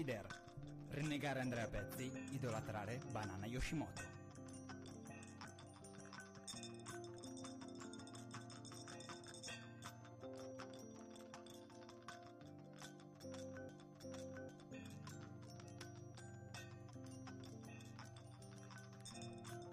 Fider, rinnegare Andrea Pezzi, idolatrare Banana Yoshimoto.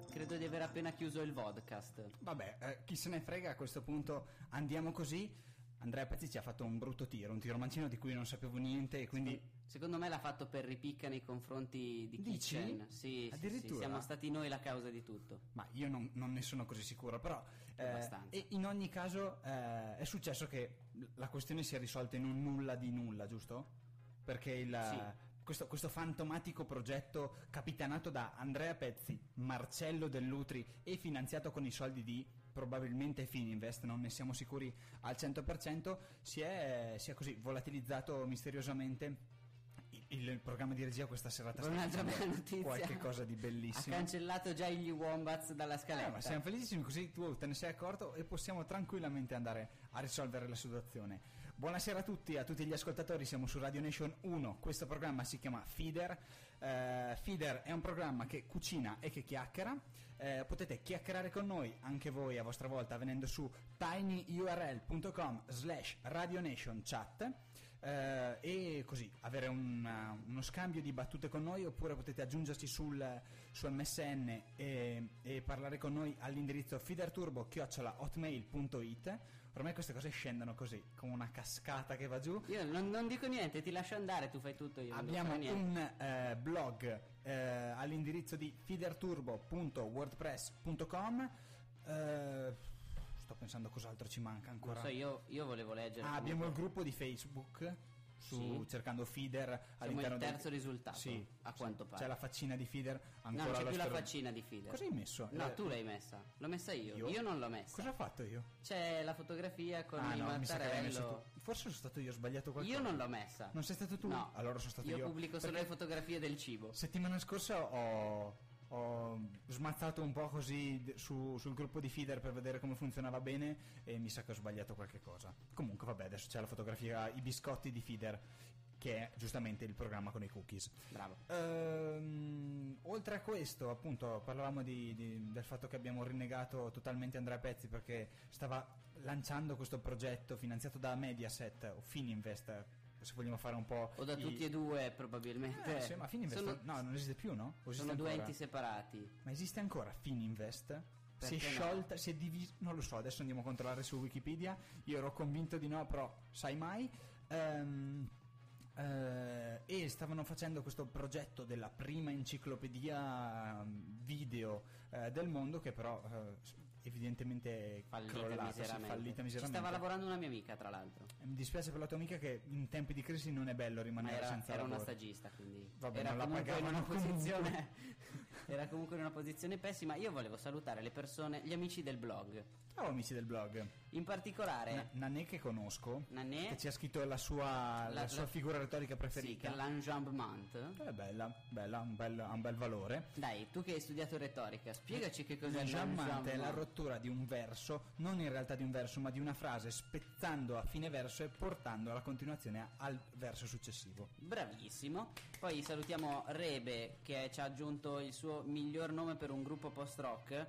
Credo di aver appena chiuso il vodcast. Vabbè, eh, chi se ne frega a questo punto andiamo così. Andrea Pezzi ci ha fatto un brutto tiro, un tiro mancino di cui non sapevo niente e quindi... Secondo me l'ha fatto per ripicca nei confronti di Dici? Kitchen. Sì, sì, Addirittura? sì, siamo stati noi la causa di tutto. Ma io non, non ne sono così sicuro, però... eh, e in ogni caso eh, è successo che la questione si è risolta in un nulla di nulla, giusto? Perché il... Questo, questo fantomatico progetto capitanato da Andrea Pezzi, Marcello Dell'Utri e finanziato con i soldi di probabilmente Fininvest, non ne siamo sicuri al 100%, si è, si è così volatilizzato misteriosamente. Il, programma di regia questa serata sta Un'altra bella notizia. qualche cosa di Ha bellissimo. cancellato già gli Wombats dalla Eh, scaletta. ma siamo felicissimi così tu te ne sei accorto e possiamo tranquillamente andare a risolvere la situazione. Buonasera a tutti, a tutti gli ascoltatori, siamo su Radio Nation 1, questo programma si chiama Feeder. Eh, Feeder è un programma che cucina e che chiacchiera. Eh, potete chiacchierare con noi anche voi a vostra volta venendo su tinyurl.com slash radionation.chat eh, e così avere un, uno scambio di battute con noi oppure potete aggiungerci sul, su MSN e, e parlare con noi all'indirizzo feederturbo.hotmail.it ormai queste cose scendono così come una cascata che va giù. Io non, non dico niente, ti lascio andare, tu fai tutto, io Abbiamo un eh, blog eh, all'indirizzo di feederturbo.wordpress.com eh, sto pensando cos'altro ci manca ancora so, io, io volevo leggere. Ah, abbiamo il gruppo di Facebook su, Sì. cercando feeder all'interno il del- terzo risultato, Sì, a quanto pare. C'è la faccina di feeder ancora No, non c'è più la faccina di Fidel. Cosa hai messo? No, Eh, tu l'hai messa. L'ho messa io. Io, non l'ho messa. Cosa ho fatto io? C'è la fotografia con ah, il no, mi sa che l'hai messo mattarello. Forse sono stato io, ho sbagliato qualcosa. Io non l'ho messa. Non sei stato tu? No. Allora sono stato io. Io pubblico solo Perché le fotografie del cibo. Settimana scorsa ho, ho smazzato un po' così su- sul gruppo di feeder per vedere come funzionava bene e mi sa che ho sbagliato qualche cosa. Comunque, vabbè, adesso c'è la fotografia, i biscotti di feeder, che è giustamente il programma con i cookies. Bravo. Ehm, oltre a questo, appunto, parlavamo di- di- del fatto che abbiamo rinnegato totalmente Andrea Pezzi perché stava lanciando questo progetto finanziato da Mediaset o Fininvest. Se vogliamo fare un po'. O da i- tutti e due, probabilmente. Eh, sì, ma Fininvest sono, no, non esiste più, no? O sono due ancora? enti separati. Ma esiste ancora Fininvest? Si è Perché no? sciolta, si è divisa, non lo so, adesso andiamo a controllare su Wikipedia. Io ero convinto di no, però sai mai. Ehm, eh, e stavano facendo questo progetto della prima enciclopedia ehm, video eh, del mondo che però eh, evidentemente Fallita crollata, miseramente. fallita Ci miseramente. stava lavorando una mia amica, tra l'altro. E Mi dispiace per la tua amica che in tempi di crisi non è bello Ma rimanere era, senza era una lavoro. stagista, quindi Vabbè, era non la in una pagavano posizione era comunque in una posizione pessima. Io volevo salutare le persone, gli amici del blog. Ciao amici del blog. In particolare Na- Nanè che conosco, Nanè? che ci ha scritto la sua, la La- sua la- figura retorica sì, che preferita. è l'enjambement. è bella, bella, un bel, ha un bel valore. Dai, tu che hai studiato retorica, spiegaci che cos'è L'enjambment è la rottura di un verso, non in realtà di un verso, ma di una frase, spezzando a fine verso e portando la continuazione al verso successivo. Bravissimo. Poi salutiamo Rebe che ci ha aggiunto il suo miglior nome per un gruppo post-rock.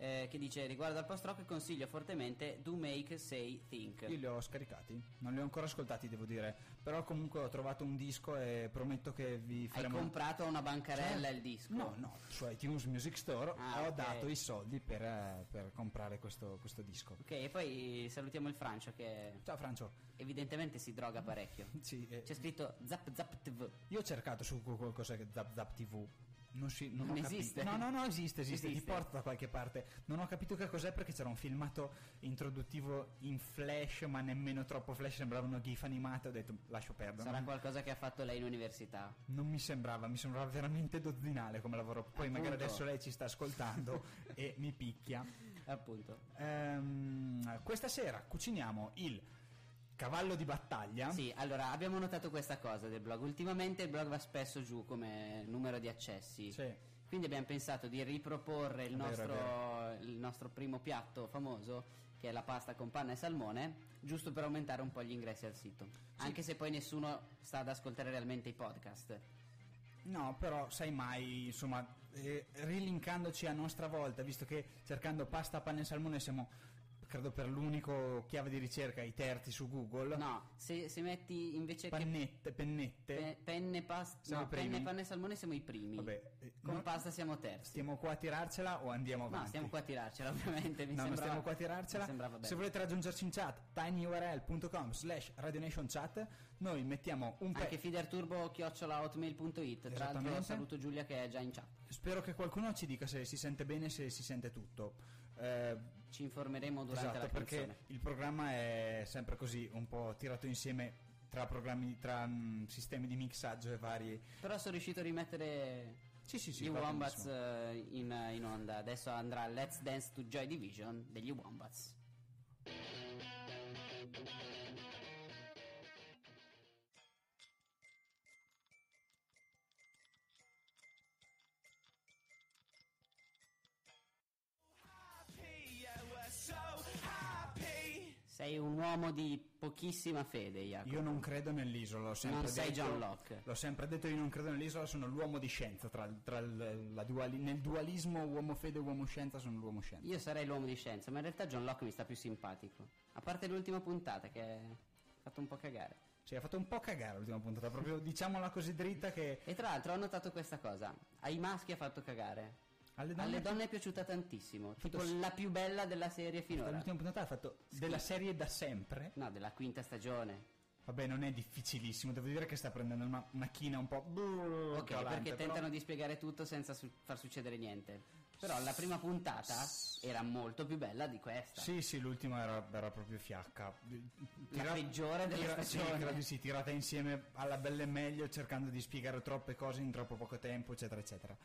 eh, che dice riguardo al post-rock consiglio fortemente Do Make Say Think. Io li ho scaricati, non li ho ancora ascoltati devo dire, però comunque ho trovato un disco e prometto che vi Hai faremo... comprato a una bancarella Cioè, il disco? No, no, su iTunes Music Store Ah, ho ok. dato i soldi per, eh, per comprare questo, questo disco. Ok, e poi salutiamo il Francio che Ciao Francio. evidentemente si droga parecchio. Sì, eh, C'è scritto Zap Zap TV. io ho cercato su Google cos'è che Zap Zap TV. Non, si, non, Non capito. esiste? No, no, no, esiste, esiste, Esiste. ti porta da qualche parte. Non ho capito che cos'è perché c'era un filmato introduttivo in flash, ma nemmeno troppo flash, sembrava una gif animata. Ho detto, lascio perdere. Sarà non, qualcosa che ha fatto lei in università. non mi sembrava, mi sembrava veramente dozzinale come lavoro. Poi magari Appunto. adesso lei ci sta ascoltando e mi picchia. Appunto. Ehm, questa sera cuciniamo il cavallo di battaglia. Sì, allora abbiamo notato questa cosa del blog. Ultimamente il blog va spesso giù come numero di accessi. Sì. Quindi abbiamo pensato di riproporre il, vero, nostro, il nostro primo piatto famoso che è la pasta con panna e salmone, giusto per aumentare un po' gli ingressi al sito. Anche se poi nessuno sta ad ascoltare realmente i podcast. No, però sai mai, insomma, eh, rilinkandoci a nostra volta, visto che cercando pasta, panna e salmone siamo, credo per l'unico chiave di ricerca, i terzi su Google. No, se, se metti invece Pannette, pennette. che pe- penne, pasta, Siamo no, penne, panna e salmone siamo i primi. Vabbè, Con no- pasta siamo terzi. Stiamo qua a tirarcela o andiamo avanti? No, stiamo qua a tirarcela, ovviamente. Mi no, non sembrava- stiamo qua a tirarcela. Se volete raggiungerci in chat, tinyurl.com slash radionationchat, noi mettiamo un pe- Anche feederturbo chiocciola hotmail.it. Tra l'altro saluto Giulia che è già in chat. Spero che qualcuno ci dica se si sente bene, se si sente tutto. Eh, Ci informeremo durante esatto, la perché canzone. il programma è sempre così, un po' tirato insieme tra programmi, tra mm, sistemi di mixaggio e vari. Però sono riuscito a rimettere Sì, sì, sì. gli Wombats eh, in, in onda. Adesso andrà Let's Dance to Joy Division degli Wombats. Sei un uomo di pochissima fede, Jacopo. Io non credo nell'isola, l'ho sempre Non sei detto. John Locke. L'ho sempre detto, io non credo nell'isola, sono l'uomo di scienza. Tra, tra duali- nel dualismo uomo-fede e uomo-scienza sono l'uomo scienza. Io sarei l'uomo di scienza, ma in realtà John Locke mi sta più simpatico. A parte l'ultima puntata che ha fatto un po' cagare. Sì, ha fatto un po' cagare l'ultima puntata, proprio diciamola così dritta che E tra l'altro ho notato questa cosa. Ai maschi ha fatto cagare. Alle donne, Alle donne è piaciuta tantissimo. Tipo Fatto- la più bella della serie finora. l'ultima puntata ha fatto della serie da sempre. No, della quinta stagione. Vabbè, non è difficilissimo, devo dire che sta prendendo una, una china un po'. Ok, calante, perché però- tentano di spiegare tutto senza su- far succedere niente. Però la prima puntata era molto più bella di questa. Sì, sì, l'ultima era, era proprio fiacca. La peggiore della tira- stagione. Sì, sì, tirata insieme alla bella e meglio, cercando di spiegare troppe cose in troppo poco tempo, eccetera, eccetera.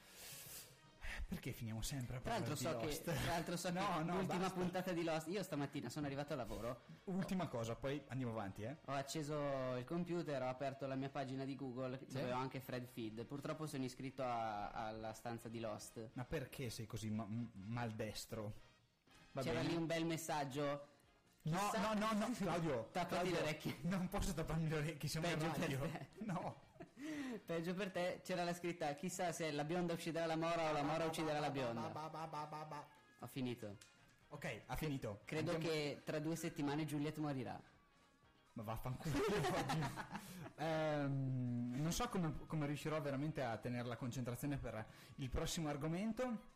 Perché finiamo sempre a Tra l'altro parlare so, che, tra l'altro so No, che no, l'ultima basta. puntata di Lost. Io stamattina sono arrivato a lavoro. Ultima cosa, poi andiamo avanti, eh. Ho acceso il computer, ho aperto la mia pagina di Google dove ho anche Fred Feed. Purtroppo sono iscritto a- alla stanza di Lost. Ma perché sei così ma- maldestro? Va C'era bene. lì un bel messaggio. No, no, no, no, Claudio. Tappati Claudio, le orecchie. Non posso tapparmi le orecchie, siamo in Peggio radio. No. Peggio per te c'era la scritta chissà se la bionda ucciderà la mora o la mora ucciderà la bionda. Ho finito. Ok, ha finito. Credo Andiamo- che tra due settimane Juliet morirà. Ma vaffanculo. Ehm, non so come, come riuscirò veramente a tenere la concentrazione per il prossimo argomento.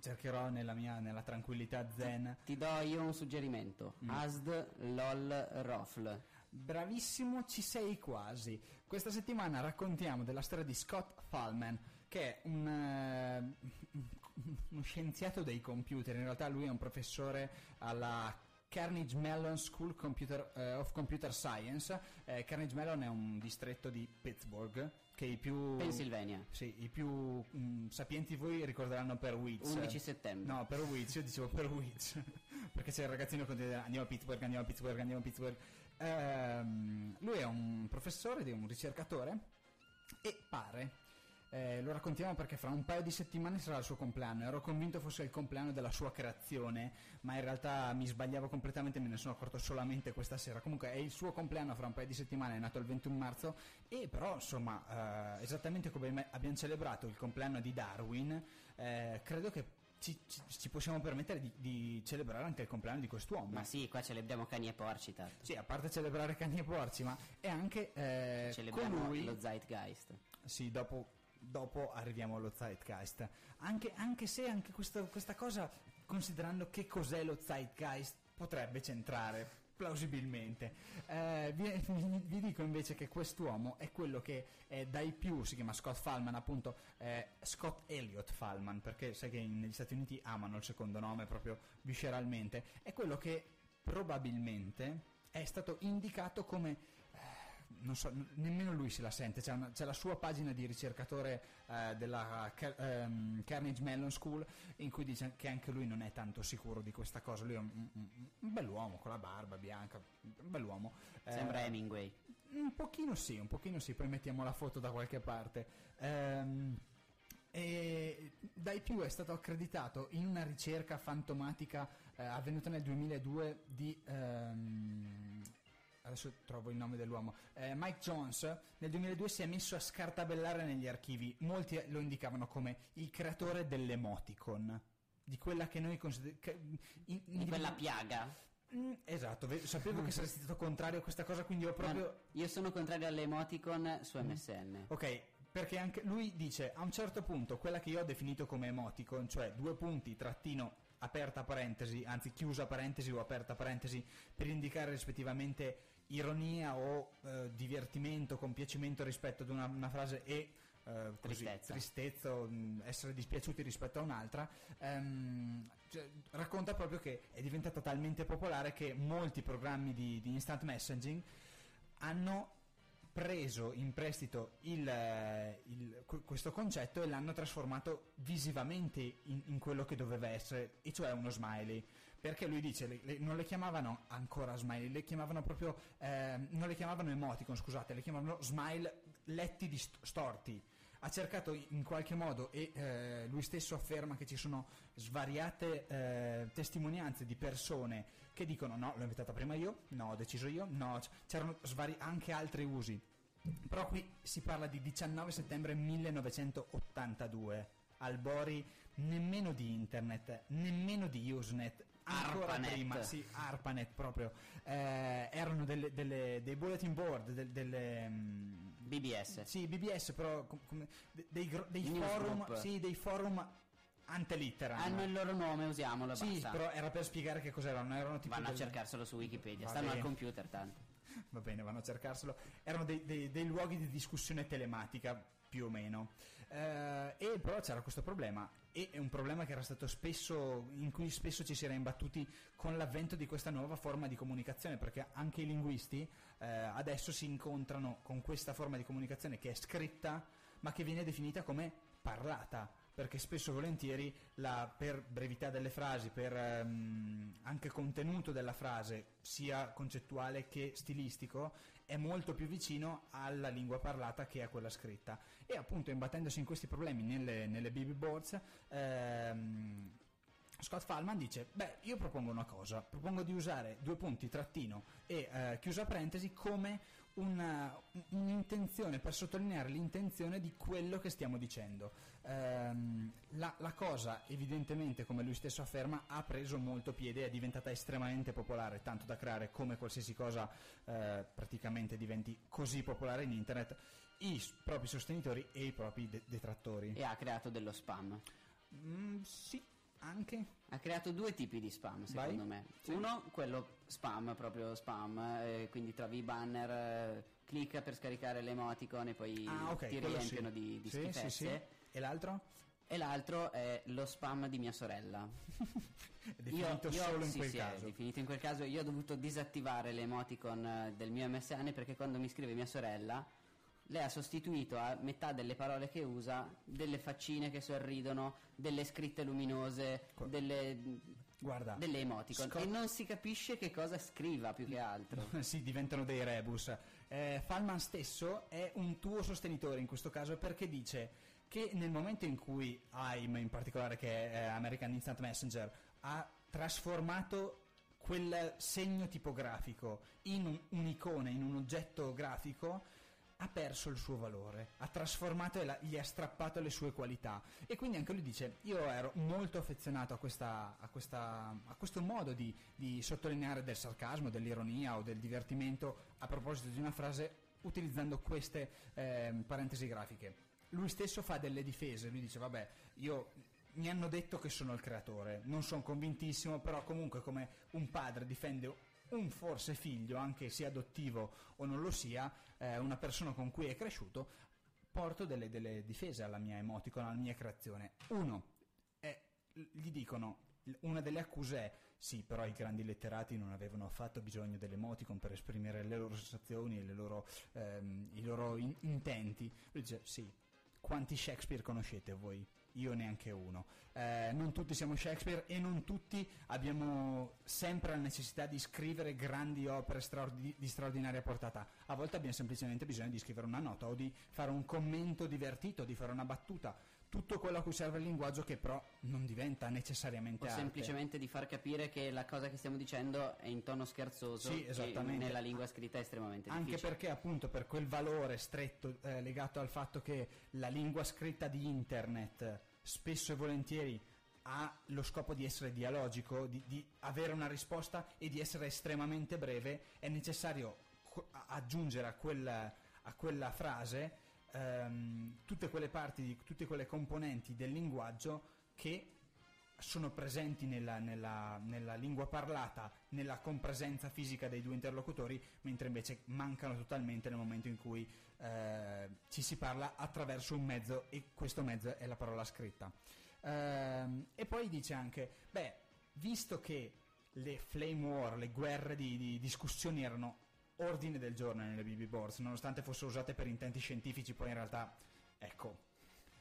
Cercherò nella mia nella tranquillità zen. Ti do io un suggerimento. Mm. ASD LOL ROFL. Bravissimo, ci sei quasi. Questa settimana raccontiamo della storia di Scott Fallman, che è un, eh, uno scienziato dei computer. In realtà lui è un professore alla Carnegie Mellon School Computer- eh, of Computer Science. Eh, Carnegie Mellon è un distretto di Pittsburgh che i più... Pennsylvania. Sì, i più mm, sapienti voi ricorderanno per Wiz. 11 settembre. No, per Wiz, io dicevo per Wiz. Perché c'è il ragazzino che continua andiamo a Pittsburgh, andiamo a Pittsburgh, andiamo a Pittsburgh. Ehm, lui è un professore, un ricercatore e pare, eh, lo raccontiamo perché fra un paio di settimane sarà il suo compleanno. Ero convinto fosse il compleanno della sua creazione, ma in realtà mi sbagliavo completamente, me ne sono accorto solamente questa sera. Comunque è il suo compleanno fra un paio di settimane, è nato il 21 marzo e però insomma, eh, esattamente come me- abbiamo celebrato il compleanno di Darwin, eh, credo che ci, ci- ci possiamo permettere di, di celebrare anche il compleanno di quest'uomo. Ma sì, qua celebriamo cani e porci, tanto. Sì, a parte celebrare cani e porci, ma è anche eh, Celebriamo colui... lo Zeitgeist. Sì, dopo, dopo arriviamo allo Zeitgeist. Anche, anche se anche questo- questa cosa, considerando che cos'è lo Zeitgeist, potrebbe centrare plausibilmente. Eh, vi, vi- dico invece che quest'uomo è quello che è dai più, si chiama Scott Fallman, appunto eh, Scott Elliott Fallman, perché sai che negli Stati Uniti amano il secondo nome proprio visceralmente, è quello che probabilmente è stato indicato come eh, non so, nemmeno lui se la sente, c'è, una- c'è la sua pagina di ricercatore eh, della Car- ehm, Carnegie Mellon School in cui dice che anche lui non è tanto sicuro di questa cosa, lui è un, un- un bell'uomo con la barba bianca, un bell'uomo. Eh, Sembra Hemingway. un pochino sì, un pochino sì, poi mettiamo la foto da qualche parte. Ehm, e dai più è stato accreditato in una ricerca fantomatica eh, avvenuta nel 2002 di... ehm, adesso trovo il nome dell'uomo, eh, Mike Jones nel 2002 si è messo a scartabellare negli archivi, molti lo indicavano come il creatore dell'emoticon, di quella che noi consideriamo... Di quella piaga. Mm, esatto, ve- sapevo che saresti stato contrario a questa cosa, quindi ho proprio... No, io sono contrario all'emoticon su MSN. Ok, perché anche lui dice a un certo punto quella che io ho definito come emoticon, cioè due punti, trattino, aperta parentesi, anzi chiusa parentesi o aperta parentesi, per indicare rispettivamente ironia o eh, divertimento, compiacimento rispetto ad una, una frase e eh, così, Tristezza. tristezza mh, essere dispiaciuti rispetto a un'altra, ehm, cioè, racconta proprio che è diventata talmente popolare che molti programmi di, di instant messaging hanno preso in prestito il, eh, il- que- questo concetto e l'hanno trasformato visivamente in, in quello che doveva essere, e cioè uno smiley. Perché lui dice, le- le- non le chiamavano ancora smiley, le chiamavano proprio, ehm, non le chiamavano emoticon, scusate, le chiamavano smile letti di st- storti. Ha cercato in qualche modo, e eh, lui stesso afferma che ci sono svariate eh, testimonianze di persone che dicono no, l'ho inventata prima io, no, ho deciso io, no, c'erano svari- anche altri usi. Però qui si parla di 19 settembre 1982, albori nemmeno di internet, nemmeno di Usenet, ancora ARPANET. prima, sì, ARPANET proprio, eh, erano delle- delle- dei bulletin board, del- delle... mm, BBS. sì, BBS, però com- come- de- dei, dei forum, sì, dei forum antelitteram. Hanno il loro nome, usiamolo, Sì, basta. però era per spiegare che cos'erano, erano tipo Vanno a delle- cercarselo su Wikipedia, Va stanno al bene. computer tanto. Va bene, vanno a cercarselo. Erano dei, dei- dei luoghi di discussione telematica, più o meno. Eh, e però c'era questo problema, e è un problema che era stato spesso, in cui spesso ci si era imbattuti con l'avvento di questa nuova forma di comunicazione, perché anche i linguisti eh, adesso si incontrano con questa forma di comunicazione che è scritta, ma che viene definita come parlata. Perché spesso e volentieri, la- per brevità delle frasi, per ehm, anche contenuto della frase, sia concettuale che stilistico, è molto più vicino alla lingua parlata che a quella scritta. E appunto imbattendosi in questi problemi nelle, nelle BB boards, ehm, Scott Fallman dice, beh, io propongo una cosa, propongo di usare due punti, trattino e eh, chiusa parentesi come una- un'intenzione, per sottolineare l'intenzione di quello che stiamo dicendo. Ehm, la, la cosa, evidentemente, come lui stesso afferma, ha preso molto piede, è diventata estremamente popolare, tanto da creare come qualsiasi cosa eh, praticamente diventi così popolare in internet, i propri sostenitori e i propri de- detrattori. E ha creato dello spam. Mm, sì, anche. Ha creato due tipi di spam, secondo Vai. me. Sì. Uno, quello spam, proprio spam, eh, quindi trovi i banner, eh, clicca per scaricare l'emoticon e poi Ah, ok, ti riempiono sì. di, di Sì, schifezze. sì, sì. E l'altro? E l'altro è lo spam di mia sorella. È definito solo in sì, quel sì, caso. È definito in quel caso. Io ho dovuto disattivare l'emoticon eh, del mio MSN perché quando mi scrive mia sorella, lei ha sostituito a metà delle parole che usa delle faccine che sorridono, delle scritte luminose, Qua- delle, Guarda, delle emoticon. Scott- E non si capisce che cosa scriva più che altro. sì, diventano dei rebus. Eh, Fallman stesso è un tuo sostenitore in questo caso perché dice che nel momento in cui AIM, in particolare che è eh, American Instant Messenger, ha trasformato quel segno tipografico in un- un'icona, in un oggetto grafico, ha perso il suo valore, ha trasformato e la- gli ha strappato le sue qualità. E quindi anche lui dice: Io ero molto affezionato a, questa, a, questa- a questo modo di, di sottolineare del sarcasmo, dell'ironia o del divertimento a proposito di una frase utilizzando queste ehm, parentesi grafiche. Lui stesso fa delle difese, lui dice: Vabbè, io mi hanno detto che sono il creatore, non sono convintissimo, però comunque come un padre difende un forse figlio, anche sia adottivo o non lo sia, eh, una persona con cui è cresciuto, porto delle, delle difese alla mia emoticon, alla mia creazione. Uno, è- gli dicono, una delle accuse è, sì, però i grandi letterati non avevano affatto bisogno dell'emoticon per esprimere le loro sensazioni e loro, ehm, i loro in- intenti. Lui dice, sì, quanti Shakespeare conoscete voi? Io neanche uno. Eh, non tutti siamo Shakespeare e non tutti abbiamo sempre la necessità di scrivere grandi opere straordi- di straordinaria portata. A volte abbiamo semplicemente bisogno di scrivere una nota o di fare un commento divertito, di fare una battuta. Tutto quello a cui serve il linguaggio che però non diventa necessariamente o arte. semplicemente di far capire che la cosa che stiamo dicendo è in tono scherzoso Sì, che esattamente. nella lingua scritta è estremamente Anche difficile. perché appunto per quel valore stretto eh, legato al fatto che la lingua scritta di internet spesso e volentieri ha lo scopo di essere dialogico, di, di avere una risposta e di essere estremamente breve, è necessario co- aggiungere a quella, a quella frase ehm, tutte quelle parti, tutte quelle componenti del linguaggio che sono presenti nella, nella- nella lingua parlata, nella compresenza fisica dei due interlocutori, mentre invece mancano totalmente nel momento in cui eh, ci si parla attraverso un mezzo e questo mezzo è la parola scritta. Ehm, e poi dice anche, beh, visto che le flame war, le guerre di, di discussioni erano ordine del giorno nelle BB boards, nonostante fossero usate per intenti scientifici, poi in realtà, ecco,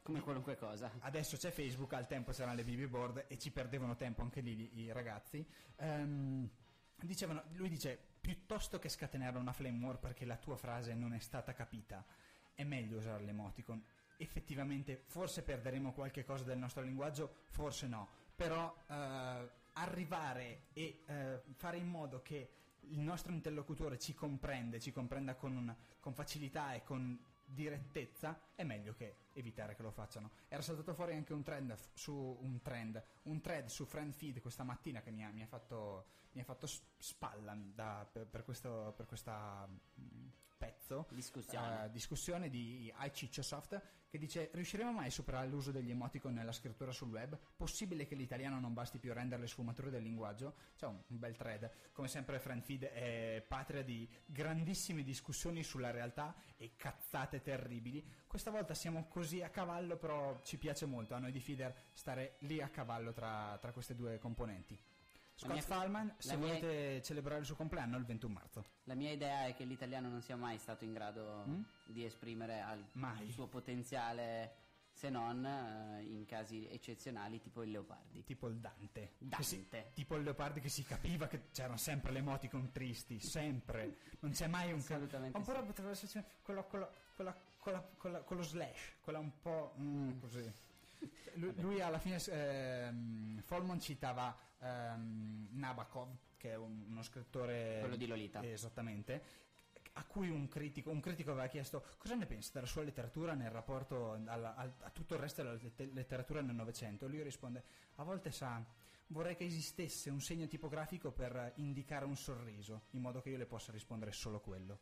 come qualunque cosa. Adesso c'è Facebook, al tempo c'erano le BB board e ci perdevano tempo anche lì i- ragazzi. Ehm, dicevano, lui dice, piuttosto che scatenare una flame war perché la tua frase non è stata capita, è meglio usare l'emoticon. Effettivamente, forse perderemo qualche cosa del nostro linguaggio, forse no, però eh, arrivare e eh, fare in modo che il nostro interlocutore ci comprende, ci comprenda con, con facilità e con direttezza, è meglio che evitare che lo facciano. Era saltato fuori anche un trend su un trend, un thread su FriendFeed questa mattina che mi ha, mi ha fatto, mi ha fatto spalla da- per, per questo per questa, pezzo Discussione. eh, discussione di iCiciosoft che dice riusciremo mai a superare l'uso degli emoticon nella scrittura sul web? Possibile che l'italiano non basti più a rendere le sfumature del linguaggio? C'è un, un bel thread. Come sempre FriendFeed è patria di grandissime discussioni sulla realtà e cazzate terribili. Questa volta siamo così a cavallo, però ci piace molto a noi di Feeder stare lì a cavallo tra, tra queste due componenti. Scott mia- Fallman, se mia- volete celebrare il suo compleanno il 21 marzo. La mia idea è che l'italiano non sia mai stato in grado Mm? di esprimere al Mai. suo potenziale, se non eh, in casi eccezionali, tipo il leopardi. Tipo il Dante. Dante. Si- tipo il Leopardi che si capiva che c'erano sempre le emoticon tristi, sempre. Non c'è mai un... ca- Assolutamente Ancora sì. potrebbe esserci quello, quello, quella- quello slash, quella un po' mm, così. Lui, lui alla fine, ehm, Folmon citava ehm, Nabokov, che è un- uno scrittore... Quello di Lolita. Esattamente. A cui un critico, un critico aveva chiesto cosa ne pensa della sua letteratura nel rapporto alla- al- a tutto il resto della lette- letteratura nel Novecento. Lui risponde: A volte sa, vorrei che esistesse un segno tipografico per indicare un sorriso, in modo che io le possa rispondere solo quello.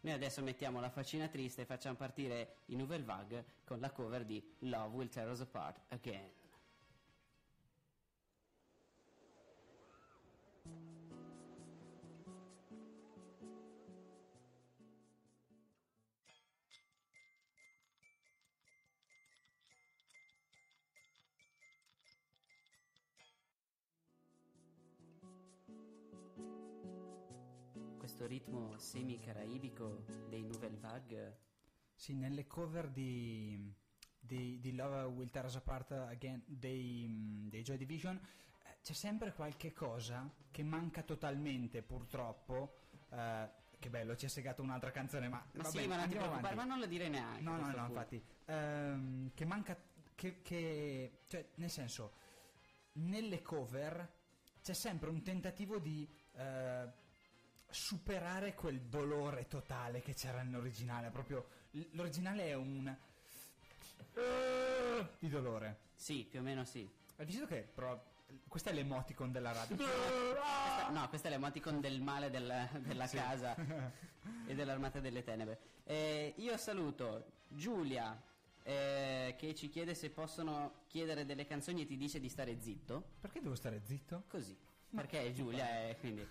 Noi adesso mettiamo la faccina triste e facciamo partire i Nouvelle Vague con la cover di Love Will Tear Us Apart Again. Questo ritmo semi-caraibico dei Nouvelle Vague Sì, nelle cover di, di, di Love Will Tear Us Apart Again dei, mm, dei Joy Division eh, c'è sempre qualche cosa che manca totalmente, purtroppo. eh, che bello, ci ha segato un'altra canzone, ma, Ma va sì, ma non ti preoccupare, ma non la dire neanche. No, no, no, punto. infatti, ehm, che manca, che, che- cioè, nel senso, nelle cover c'è sempre un tentativo di eh, superare quel dolore totale che c'era nell'originale, proprio, l'originale è un... eh, di dolore. Sì, più o meno sì. Hai visto che, però, questa è l'emoticon della radio. Questa- no, questa è l'emoticon del male del- della casa e dell'armata delle tenebre. Eh, io saluto Giulia eh, che ci chiede se possono chiedere delle canzoni e ti dice di stare zitto. Perché devo stare zitto? Così, perché è Giulia e quindi...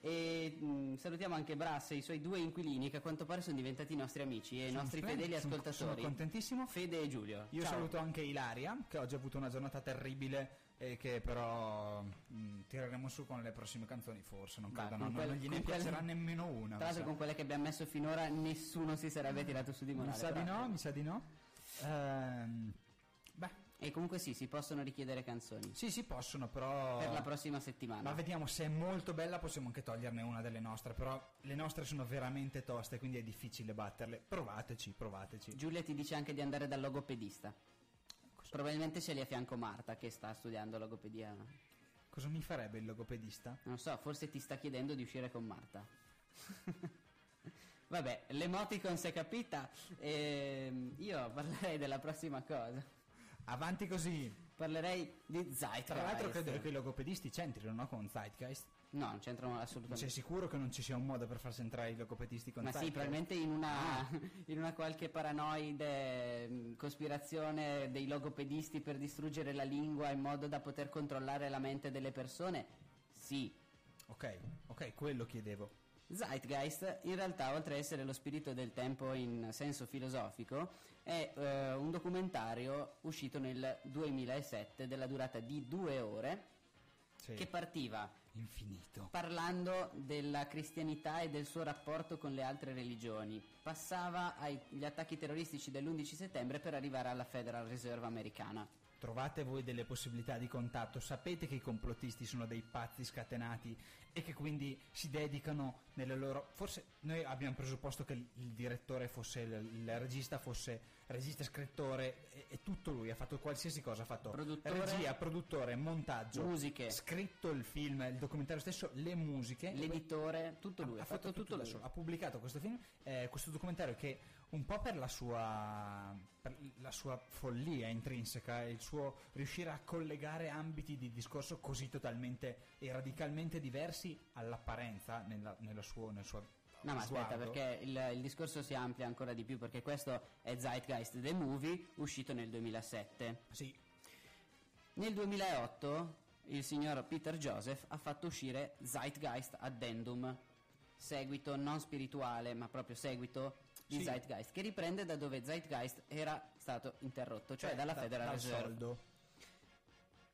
E mh, salutiamo anche Brass e i suoi due inquilini che a quanto pare sono diventati i nostri amici e i Sono nostri splendido, fedeli sono- ascoltatori. Sono contentissimo. Fede e Giulio. Io Ciao. saluto anche Ilaria, che oggi ha avuto una giornata terribile e che però mh, tireremo su con le prossime canzoni, forse, non credo, con no, quelle- non gliene con quelle- piacerà nemmeno una. Tra mi l'altro con quelle che abbiamo messo finora nessuno si sarebbe tirato su di mi morale. sa di no, mi sa di no. Ehm, E comunque sì, si possono richiedere canzoni. Sì, si possono, però... Per la prossima settimana. Ma vediamo, se è molto bella possiamo anche toglierne una delle nostre, però le nostre sono veramente toste, quindi è difficile batterle. Provateci, provateci. Giulia ti dice anche di andare dal logopedista. Probabilmente ce li a fianco Marta che sta studiando logopedia. Cosa mi farebbe il logopedista? Non so, forse ti sta chiedendo di uscire con Marta. Vabbè, l'emoticon si è capita. E io parlerei della prossima cosa. Avanti così. Parlerei di Zeitgeist. Tra l'altro credo che i logopedisti c'entrino, no? Con Zeitgeist. No, non c'entrano assolutamente. Sei sicuro che non ci sia un modo per farsi entrare i logopedisti con Ma Zeitgeist? sì, probabilmente in una, ah. in una qualche paranoide mm, cospirazione dei logopedisti per distruggere la lingua in modo da poter controllare la mente delle persone. Sì. Ok, ok, quello chiedevo. Zeitgeist, in realtà, oltre a essere lo spirito del tempo in senso filosofico, è eh, un documentario uscito nel 2007 della durata di due ore sì. che partiva infinito parlando della cristianità e del suo rapporto con le altre religioni. Passava agli attacchi terroristici dell'11 settembre per arrivare alla Federal Reserve americana. Trovate voi delle possibilità di contatto, sapete che i complottisti sono dei pazzi scatenati e che quindi si dedicano nelle loro... Forse noi abbiamo presupposto che il direttore fosse, il, il regista fosse regista, scrittore, è, è, tutto lui, ha fatto qualsiasi cosa, ha fatto produttore, regia, produttore, montaggio, musiche, scritto il film, il documentario stesso, le musiche, l'editore, tutto lui, ha, ha fatto, fatto, tutto, tutto lui. Ha pubblicato questo film, eh, questo documentario che un po' per la sua, per la sua follia intrinseca, il suo riuscire a collegare ambiti di discorso così totalmente e radicalmente diversi all'apparenza nella, nella suo, nel suo No, ma aspetta, perché il, il, discorso si amplia ancora di più, perché questo è Zeitgeist The Movie, uscito nel 2007. Sì. Nel 2008 il signor Peter Joseph ha fatto uscire Zeitgeist Addendum, seguito non spirituale, ma proprio seguito di sì. Zeitgeist, che riprende da dove Zeitgeist era stato interrotto, cioè, cioè dalla da, Federal Reserve. Soldo.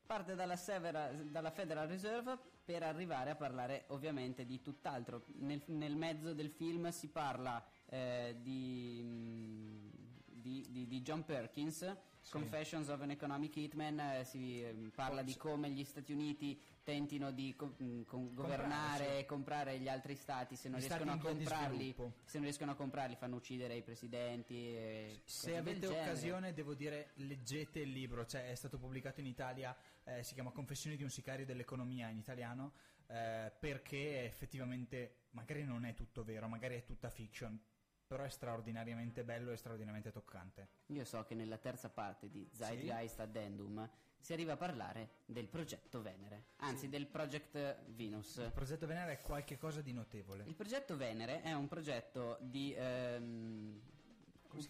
Parte dalla, Severa, dalla, Federal Reserve per arrivare a parlare ovviamente di tutt'altro. Nel, nel mezzo del film si parla eh, di, mm, di, di, di John Perkins sì. Confessions of an Economic Hitman eh, si eh, parla di come gli Stati Uniti tentino di co- mm, con- governare e comprare gli altri stati. Se non, riescono a comprarli, se non riescono a comprarli fanno uccidere i presidenti se avete occasione devo dire leggete il libro. Cioè, è stato pubblicato in Italia eh, si chiama Confessioni di un sicario dell'economia in italiano eh, perché effettivamente magari non è tutto vero magari è tutta fiction però è straordinariamente bello e straordinariamente toccante. Io so che nella terza parte di Zeitgeist sì? Addendum si arriva a parlare del progetto Venere, anzi sì. del Project Venus. Il progetto Venere è qualcosa di notevole. Il progetto Venere è un progetto di ehm,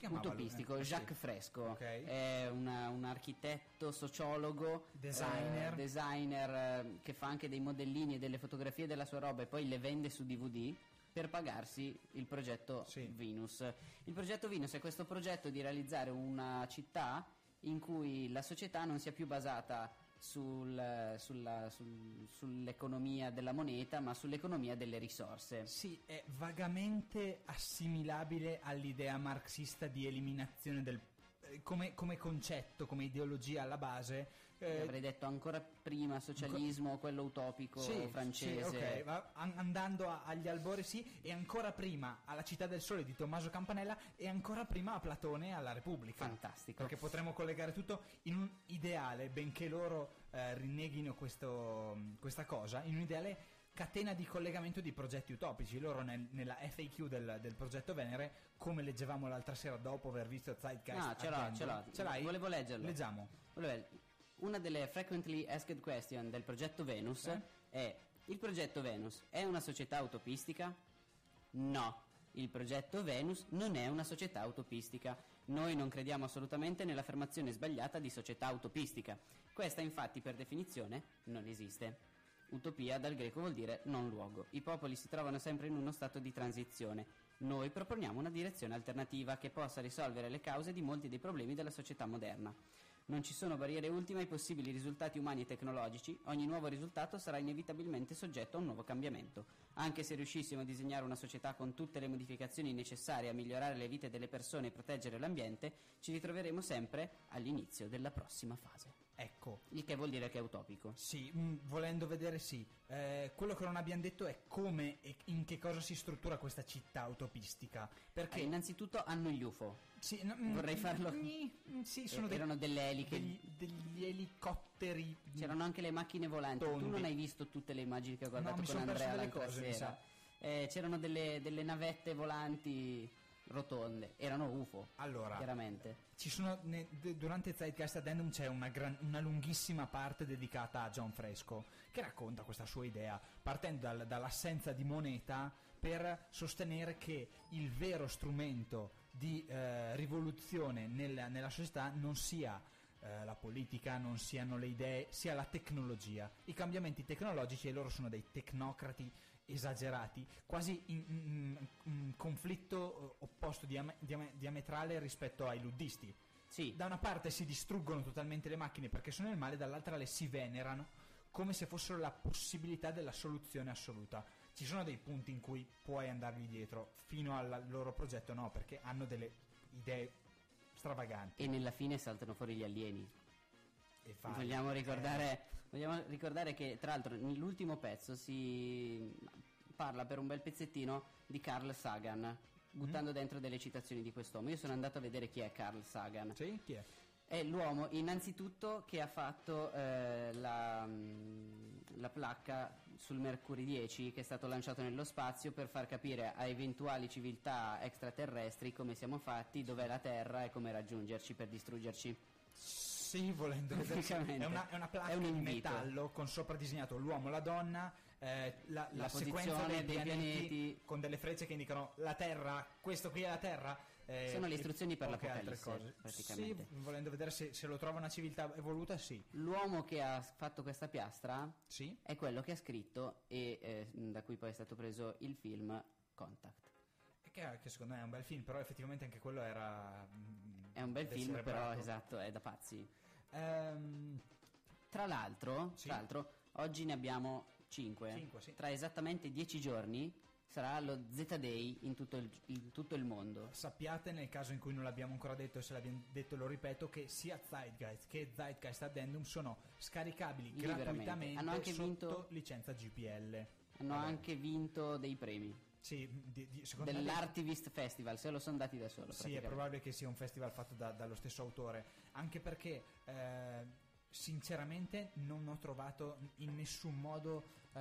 utopistico, Jacques sì. Fresco, okay. è una, un architetto, sociologo, designer, eh, designer eh, che fa anche dei modellini e delle fotografie della sua roba e poi le vende su DVD per pagarsi il progetto sì. Venus. Il progetto Venus è questo progetto di realizzare una città in cui la società non sia più basata sul, sulla, sul, sull'economia della moneta, ma sull'economia delle risorse. Sì, è vagamente assimilabile all'idea marxista di eliminazione del eh, come, come concetto, come ideologia alla base eh, avrei detto ancora prima socialismo, co- quello utopico sì, francese. Sì, ok, Va, andando a, agli albori sì, e ancora prima alla Città del Sole di Tommaso Campanella e ancora prima a Platone alla Repubblica. Fantastico. Perché potremmo collegare tutto in un ideale, benché loro eh, rinneghino questo, questa cosa, in un ideale catena di collegamento di progetti utopici. Loro nel, nella FAQ del, del, progetto Venere, come leggevamo l'altra sera dopo aver visto Zeitgeist, ah, ce l'ho, ce l'ho. Ce l'hai? Volevo leggerlo. Leggiamo. Volevo una delle frequently asked question del progetto Venus eh? è il progetto Venus è una società utopistica? No, il progetto Venus non è una società utopistica. Noi non crediamo assolutamente nell'affermazione sbagliata di società utopistica. Questa infatti per definizione non esiste. Utopia dal greco vuol dire non luogo. I popoli si trovano sempre in uno stato di transizione. Noi proponiamo una direzione alternativa che possa risolvere le cause di molti dei problemi della società moderna. Non ci sono barriere ultime ai possibili risultati umani e tecnologici, ogni nuovo risultato sarà inevitabilmente soggetto a un nuovo cambiamento. Anche se riuscissimo a disegnare una società con tutte le modificazioni necessarie a migliorare le vite delle persone e proteggere l'ambiente, ci ritroveremo sempre all'inizio della prossima fase. Ecco, Il che vuol dire che è utopico. sì, mm, volendo vedere sì. Eh, quello che non abbiamo detto è come e in che cosa si struttura questa città utopistica. Perché Eh, innanzitutto hanno gli UFO. sì, no, mm, vorrei farlo- mm, mm, sì, sono Eh, dei- erano delle eliche. degli, degli elicotteri. C'erano anche le macchine volanti. Tu Tondi. non hai visto tutte le immagini che ho guardato No, con Andrea l'altra cose, sera. Eh, c'erano delle, delle navette volanti rotonde. Erano UFO. Allora, Chiaramente. Ci sono, ne- de- durante Zeitgeist Addendum c'è una, gran- una lunghissima parte dedicata a John Fresco che racconta questa sua idea, partendo dal- dall'assenza di moneta per sostenere che il vero strumento di eh, rivoluzione nel- nella società non sia eh, la politica, non siano le idee, sia la tecnologia. I cambiamenti tecnologici e loro sono dei tecnocrati esagerati, quasi in, in conflitto eh, opposto diame- diame- diametrale rispetto ai luddisti. Sì, Da una parte si distruggono totalmente le macchine perché sono il male, dall'altra le si venerano come se fossero la possibilità della soluzione assoluta. Ci sono dei punti in cui puoi andargli dietro, fino al loro progetto no, perché hanno delle idee stravaganti. e nella fine saltano fuori gli alieni. Vogliamo Eh, ricordare, vogliamo ricordare che tra l'altro nell'ultimo pezzo si parla per un bel pezzettino di Carl Sagan, buttando dentro delle citazioni di quest'uomo. Io sono andato a vedere chi è Carl Sagan. Sì, chi è? È l'uomo innanzitutto che ha fatto eh, la, mm, la placca sul Mercury 10 che è stato lanciato nello spazio per far capire a eventuali civiltà extraterrestri come siamo fatti, dov'è la Terra e come raggiungerci per distruggerci. Sì, volendo. È una, è una placca È un in metallo con sopra disegnato l'uomo, la donna, eh, la, la La sequenza dei dei pianeti, con delle frecce che indicano la Terra, questo qui è la Terra. eh, Sono le istruzioni per altre l'Apocalisse, cose. praticamente. Sì, volendo vedere se, se lo trova una civiltà evoluta, sì. L'uomo che ha fatto questa piastra Sì. è quello che ha scritto e eh, da cui poi è stato preso il film Contact. Che, che secondo me è un bel film, però effettivamente anche quello era. mm, È un bel film, però esatto, è da pazzi. Ehm, Tra l'altro, Sì. tra l'altro oggi ne abbiamo 5. Cinque, sì. Tra esattamente 10 giorni sarà lo Z-Day in tutto il, in tutto il mondo. sappiate, nel caso in cui non l'abbiamo ancora detto e se l'abbiamo detto lo ripeto, che sia Zeitgeist che Zeitgeist Addendum sono scaricabili gratuitamente Hanno anche sotto vinto- licenza GPL. Hanno Vabbè. anche vinto dei premi Sì, di- di- secondo me dell'Artivist Festival, se lo sono dati da solo. Sì, è probabile che sia un festival fatto da- dallo stesso autore, anche perché eh, sinceramente non ho trovato in nessun modo eh,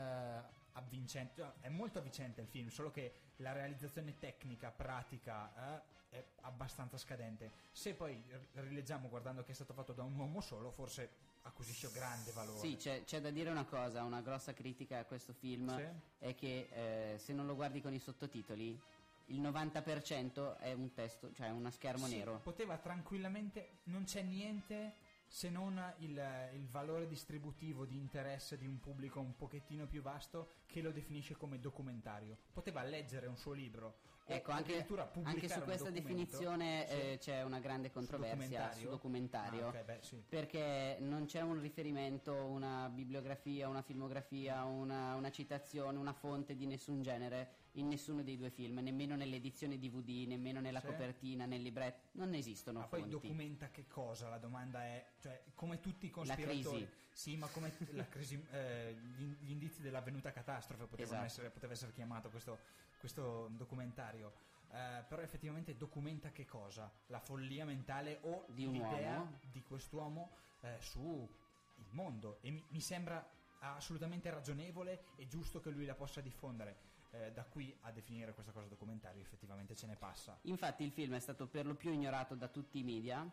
avvincente, cioè, è molto avvincente il film, solo che la realizzazione tecnica, pratica eh, è abbastanza scadente. Se poi rileggiamo guardando che è stato fatto da un uomo solo, forse acquisisce grande valore. Sì, c'è, c'è da dire una cosa, una grossa critica a questo film Sì. è che eh, se non lo guardi con i sottotitoli, il 90% è un testo, cioè una schermo Sì, nero. Poteva tranquillamente, non c'è niente se non il, il valore distributivo di interesse di un pubblico un pochettino più vasto che lo definisce come documentario. Poteva leggere un suo libro. O Ecco, anche, anche su questa definizione Sì. eh, c'è una grande controversia Su su documentario. Ah, ok, beh, sì. Perché non c'è un riferimento, una bibliografia, una filmografia, una, una citazione, una fonte di nessun genere in nessuno dei due film, nemmeno nell'edizione DVD, nemmeno nella Sì. copertina, nel libretto, non esistono Ma poi fonti. documenta che cosa? La domanda è, cioè, come tutti i La cospiratori. crisi. Sì, ma come la crisi, eh, gli, gli indizi dell'avvenuta catastrofe Esatto. essere, poteva essere chiamato questo, questo documentario. Eh, però effettivamente documenta che cosa? La follia mentale o Di l'idea uomo. di quest'uomo eh, su il mondo. E mi, mi sembra assolutamente ragionevole e giusto che lui la possa diffondere. Eh, da qui a definire questa cosa documentario, effettivamente ce ne passa. Infatti il film è stato per lo più ignorato da tutti i media,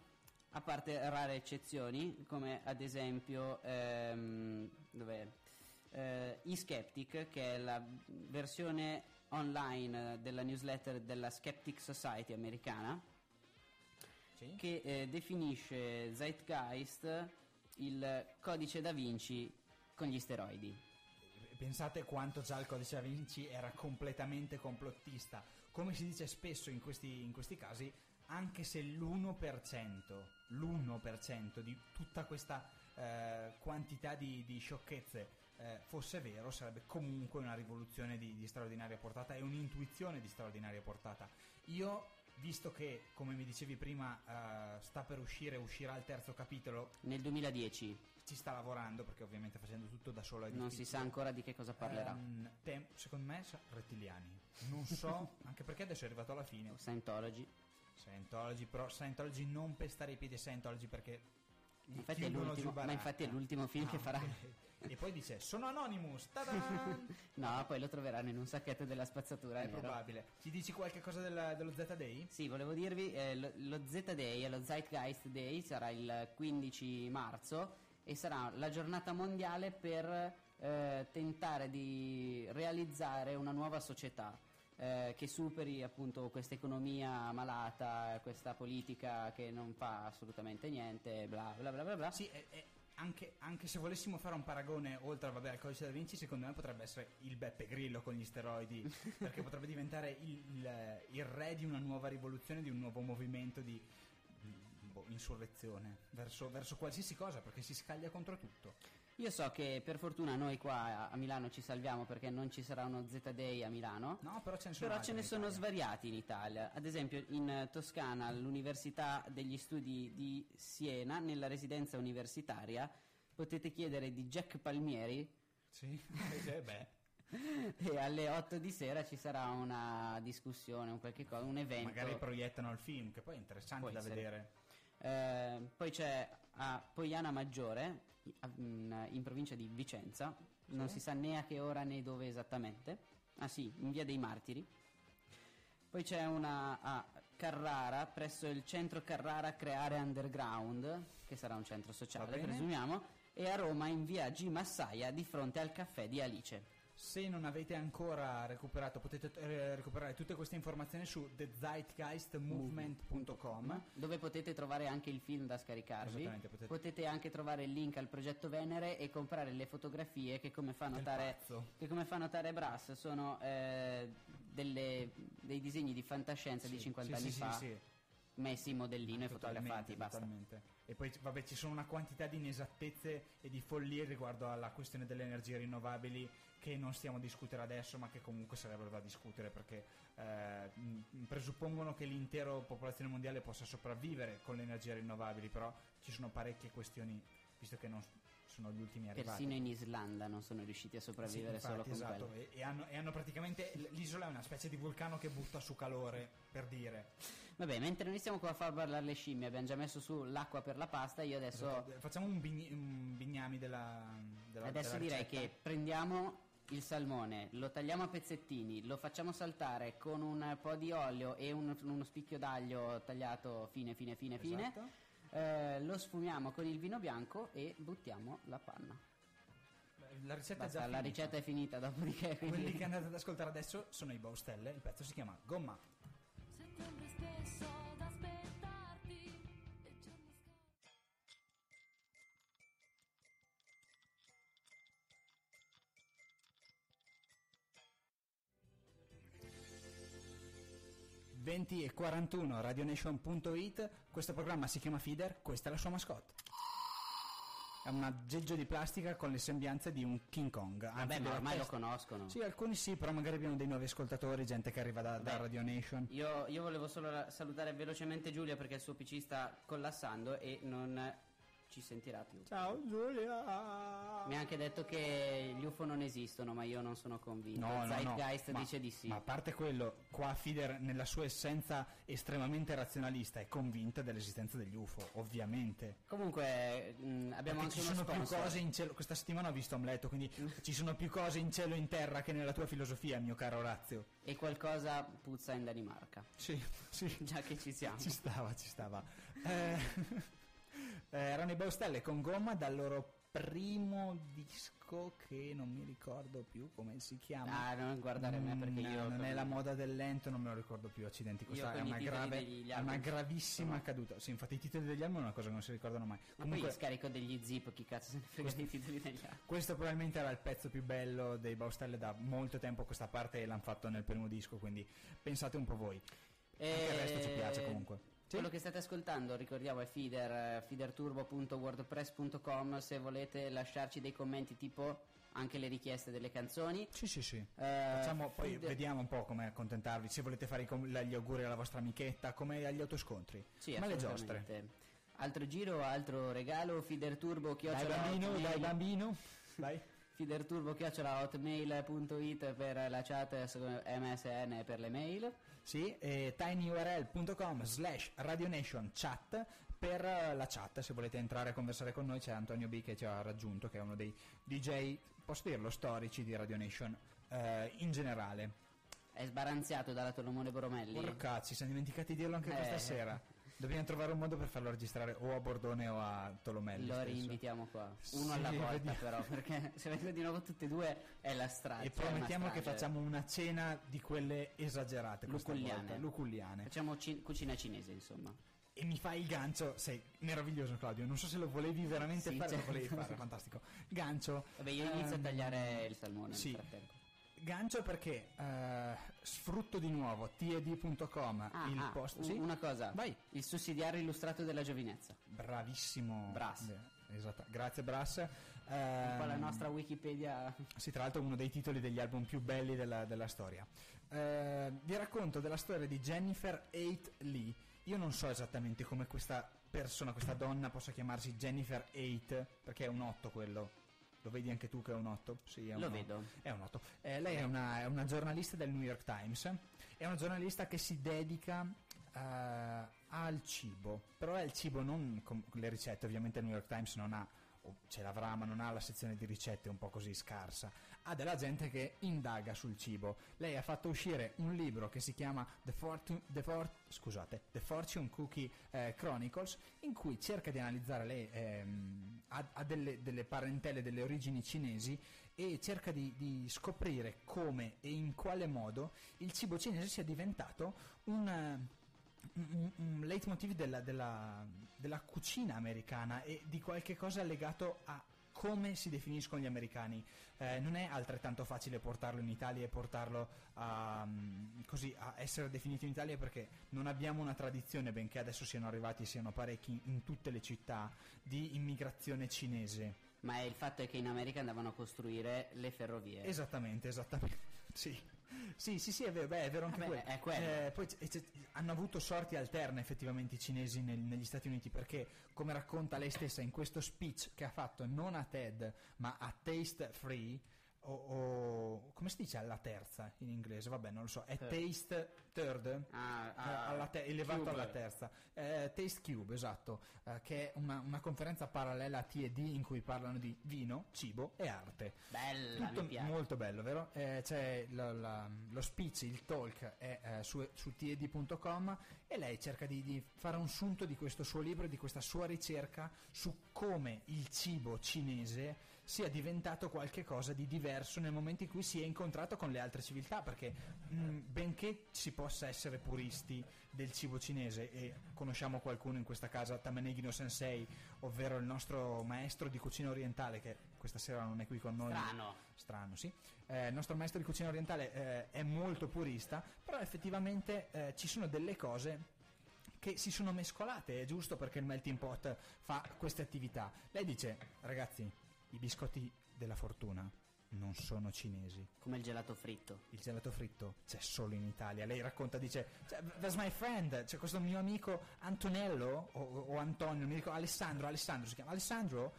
a parte rare eccezioni, come ad esempio ehm? Eh, eSkeptic, che è la versione online della newsletter della Skeptic Society americana, Sì? che eh, definisce Zeitgeist il codice da Vinci con gli steroidi. Pensate quanto già il codice da Vinci era completamente complottista. Come si dice spesso in questi, in questi casi, anche se l'1%, l'1% di tutta questa eh, quantità di, di sciocchezze eh, fosse vero, sarebbe comunque una rivoluzione di, di straordinaria portata e un'intuizione di straordinaria portata. Io, visto che, come mi dicevi prima, eh, sta per uscire, uscirà il terzo capitolo, Nel 2010 ci sta lavorando, perché ovviamente facendo tutto da solo è non si sa ancora di che cosa parlerà. Ehm, tem- secondo me rettiliani. Non so, anche perché adesso è arrivato alla fine. Scientology. Scientology, però Scientology non pestare i piedi a Scientology perché Infatti ma infatti è l'ultimo film che farà. ok. E poi dice, sono Anonymous! No, poi lo troveranno in un sacchetto della spazzatura è nero. probabile. Ci dici qualche cosa del- dello Z-Day? Sì, volevo dirvi, eh, lo, lo Z-Day, lo Zeitgeist Day, sarà il 15 marzo e sarà la giornata mondiale per eh, tentare di realizzare una nuova società eh, che superi appunto questa economia malata, questa politica che non fa assolutamente niente, bla bla bla bla bla. Sì, e- e anche, anche se volessimo fare un paragone oltre vabbè, al codice da Vinci, secondo me potrebbe essere il Beppe Grillo con gli steroidi, perché potrebbe diventare il, il- il re di una nuova rivoluzione, di un nuovo movimento di boh, insurrezione verso, verso qualsiasi cosa, perché si scaglia contro tutto. Io so che per fortuna noi qua a- Milano ci salviamo perché non ci sarà uno Z-Day a Milano. No, però ce ne sono Però ce ne sono svariati in Italia. Ad esempio in eh, Toscana, all'Università degli Studi di Siena, nella residenza universitaria, potete chiedere di Jack Palmieri Sì, eh, beh. e alle 8 di sera ci sarà una discussione, un qualche cosa, un evento. Magari proiettano il film, che poi è interessante Può da essere. vedere. Eh, poi c'è a Poiana Maggiore, in, in provincia di Vicenza, non Sì. si sa né a che ora né dove esattamente. Ah sì, in via dei Martiri. Poi c'è una a Carrara, presso il centro Carrara Creare Underground, che sarà un centro sociale, presumiamo, e a Roma in via G Massaia, di fronte al caffè di Alice. Se non avete ancora recuperato, potete eh, recuperare tutte queste informazioni su thezeitgeistmovement.com. dove potete trovare anche il film da scaricarvi. Esattamente, potete- anche trovare il link al progetto Venere e comprare le fotografie che come fa notare, che come fa notare Brass sono eh, delle- dei disegni di fantascienza di Sì, 50 sì, anni sì, fa messi in modellino e Totalmente, fotografati, basta. totalmente. E poi vabbè, ci sono una quantità di inesattezze e di follie riguardo alla questione delle energie rinnovabili che non stiamo a discutere adesso, ma che comunque sarebbero da discutere perché eh, presuppongono che l'intera popolazione mondiale possa sopravvivere con le energie rinnovabili, però ci sono parecchie questioni, visto che non sono gli ultimi arrivati. Persino in Islanda non sono riusciti a sopravvivere Sì, solo infatti, con esatto, e, e hanno, e hanno praticamente l'isola è una specie di vulcano che butta su calore, per dire. Vabbè, mentre noi stiamo qua a far parlare le scimmie, abbiamo già messo su l'acqua per la pasta, io adesso Esatto, Facciamo un, bigni- un bignami della, della Adesso della direi che prendiamo il salmone, lo tagliamo a pezzettini, lo facciamo saltare con un po' di olio e un- uno spicchio d'aglio tagliato fine, fine, fine, fine. Eh, lo sfumiamo con il vino bianco e buttiamo la panna. La ricetta è Basta, già la finita. ricetta è finita, dopodiché. Quelli quindi- che andate ad ascoltare adesso sono i Baustelle, il pezzo si chiama Gomma. 20 e 41 radionation.it questo programma si chiama Feeder questa è la sua mascotte è un aggeggio di plastica con le sembianze di un King Kong Vabbè, anzi, ma della ormai lo conoscono. sì alcuni sì però magari abbiamo dei nuovi ascoltatori gente che arriva da, da Vabbè. Radio Nation Io, io volevo solo salutare velocemente Giulia perché il suo PC sta collassando e non ci sentirà più. ciao Giulia Mi ha anche detto che gli UFO non esistono, ma io non sono convinto. No, no, no, Zeitgeist ma- dice di sì. Ma a parte quello, qua Fider nella sua essenza estremamente razionalista è convinta dell'esistenza degli UFO, ovviamente. Comunque mh, abbiamo Perché anche ci uno sono più sponsor. cose in cielo. Questa settimana ho visto Omletto, quindi ci sono più cose in cielo e in terra che nella tua filosofia, mio caro Orazio. E qualcosa puzza in Danimarca. Sì, sì. Già che ci siamo. Ci stava, ci stava. Eh, erano i Baustelle con gomma dal loro primo disco che non mi ricordo più come si chiama. Ah, non guardare me perché Mm, io. non è la moda del lento, non me lo ricordo più. Accidenti, questa è una, grave, degli album. una gravissima caduta. Sì, infatti, i titoli degli album è una cosa che non si ricordano mai. Ma Comunque, poi scarico degli zip, chi cazzo se ne frega dei titoli degli altri. questo probabilmente era il pezzo più bello dei Baustelle da molto tempo a questa parte e l'hanno fatto nel primo disco. Quindi pensate un po' voi. Anche il resto ci piace comunque. Quello che state ascoltando, ricordiamo, è Feeder, eh, feederturbo.wordpress.com se volete lasciarci dei commenti tipo anche le richieste delle canzoni. Sì, sì, sì. Eh, Facciamo, poi Feeder- vediamo un po' come accontentarvi. Se volete fare gli auguri alla vostra amichetta, come agli autoscontri, Sì, come alle giostre. Altro giro, altro regalo, Feeder Turbo Dai chiocciola bambino, hotmail- dai bambino. Dai. Feeder Turbo chiocciola hotmail.it per la chat MSN per le mail. Sì, tinyurl.com slash radionation chat per eh, la chat, se volete entrare a conversare con noi c'è Antonio B che ci ha raggiunto, che è uno dei DJ, posso dirlo, storici di Radio Nation eh, in generale. È sbaranziato dalla Tolomone Boromelli. Porca, ci siamo dimenticati di dirlo anche Eh. questa sera. Dobbiamo trovare un modo per farlo registrare o a Bordone o a Tolomelli. Lo stesso. rinvitiamo qua, uno Sì, alla volta vediamo. però, perché se vengono di nuovo tutti e due è la strada. E promettiamo che facciamo una cena di quelle esagerate Luculliane. luculliane. Facciamo ci- cucina cinese, insomma. E mi fai il gancio, sei meraviglioso Claudio, non so se lo volevi veramente Sì, fare, certo. lo volevi fare, fantastico. Gancio. Vabbè, io inizio a ehm, tagliare il salmone sì. nel frattempo. Gancio perché eh, sfrutto di nuovo TED.com Ah, il ah, post. sì? una cosa. Vai. Il sussidiario illustrato della giovinezza. Bravissimo. Brass. Esatto. Grazie Brass. Un po' la Ehm, nostra Wikipedia. Sì, tra l'altro uno dei titoli degli album più belli della, della storia. Eh, vi racconto della storia di Jennifer Eight Lee. Io non so esattamente come questa persona, questa donna possa chiamarsi Jennifer Eight, perché è un 8 quello. Lo vedi anche tu che è un 8? Sì, è un Lo vedo. È un 8. Eh, lei è una, è una giornalista del New York Times. È una giornalista che si dedica eh, al cibo. Però è il cibo non com- le ricette. Ovviamente il New York Times non ha, o ce l'avrà, ma non ha la sezione di ricette un po' così scarsa. Ha della gente che indaga sul cibo. Lei ha fatto uscire un libro che si chiama The, Fortune, The, For- scusate, The Fortune Cookie eh, Chronicles, in cui cerca di analizzare lei ehm, ha, ha delle, delle parentele, delle origini cinesi e cerca di, di scoprire come e in quale modo il cibo cinese sia diventato un, eh, un, un leitmotiv della, della- della cucina americana e di qualche cosa legato a come si definiscono gli americani. Eh, non è altrettanto facile portarlo in Italia e portarlo a, mm, così, a essere definito in Italia perché non abbiamo una tradizione, benché adesso siano arrivati, siano parecchi in tutte le città, di immigrazione cinese. Ma il fatto è che in America andavano a costruire le ferrovie. Esattamente, esattamente. Sì. Sì, sì, sì, è vero, beh, è vero anche Vabbè, quello. Eh, poi c- c- hanno avuto sorti alterne effettivamente i cinesi nel- negli Stati Uniti perché, come racconta lei stessa in questo speech che ha fatto non a TED ma a Taste Free, o, o- come si dice alla terza in inglese? Vabbè, non lo so, è Third. Taste Third? Ah, Eh, ah, alla te- elevato Cube. alla terza Eh, Taste Cube esatto eh, che è una, una conferenza parallela a TED in cui parlano di vino, cibo e arte Bella, tutto molto bello, vero? Eh, c'è lo, la- lo speech, il talk è eh, su, su TED.com e lei cerca di, di fare un sunto di questo suo libro, di questa sua ricerca su come il cibo cinese sia diventato qualcosa di diverso nel momento in cui si è incontrato con le altre civiltà, perché mh, benché si possa essere puristi del cibo cinese e conosciamo qualcuno in questa casa, Tamenegino Sensei, ovvero il nostro maestro di cucina orientale che questa sera non è qui con noi Strano. strano, sì. Eh, il nostro maestro di cucina orientale eh, è molto purista, però effettivamente eh, ci sono delle cose che si sono mescolate, è giusto perché il melting pot fa queste attività. Lei dice, ragazzi, i biscotti della fortuna non sono cinesi. Come il gelato fritto. Il gelato fritto c'è solo in Italia. Lei racconta, dice, "Cioè, there's my friend, c'è questo mio amico Antonello o, o Antonio, mi ricordo, Alessandro, Alessandro si chiama Alessandro.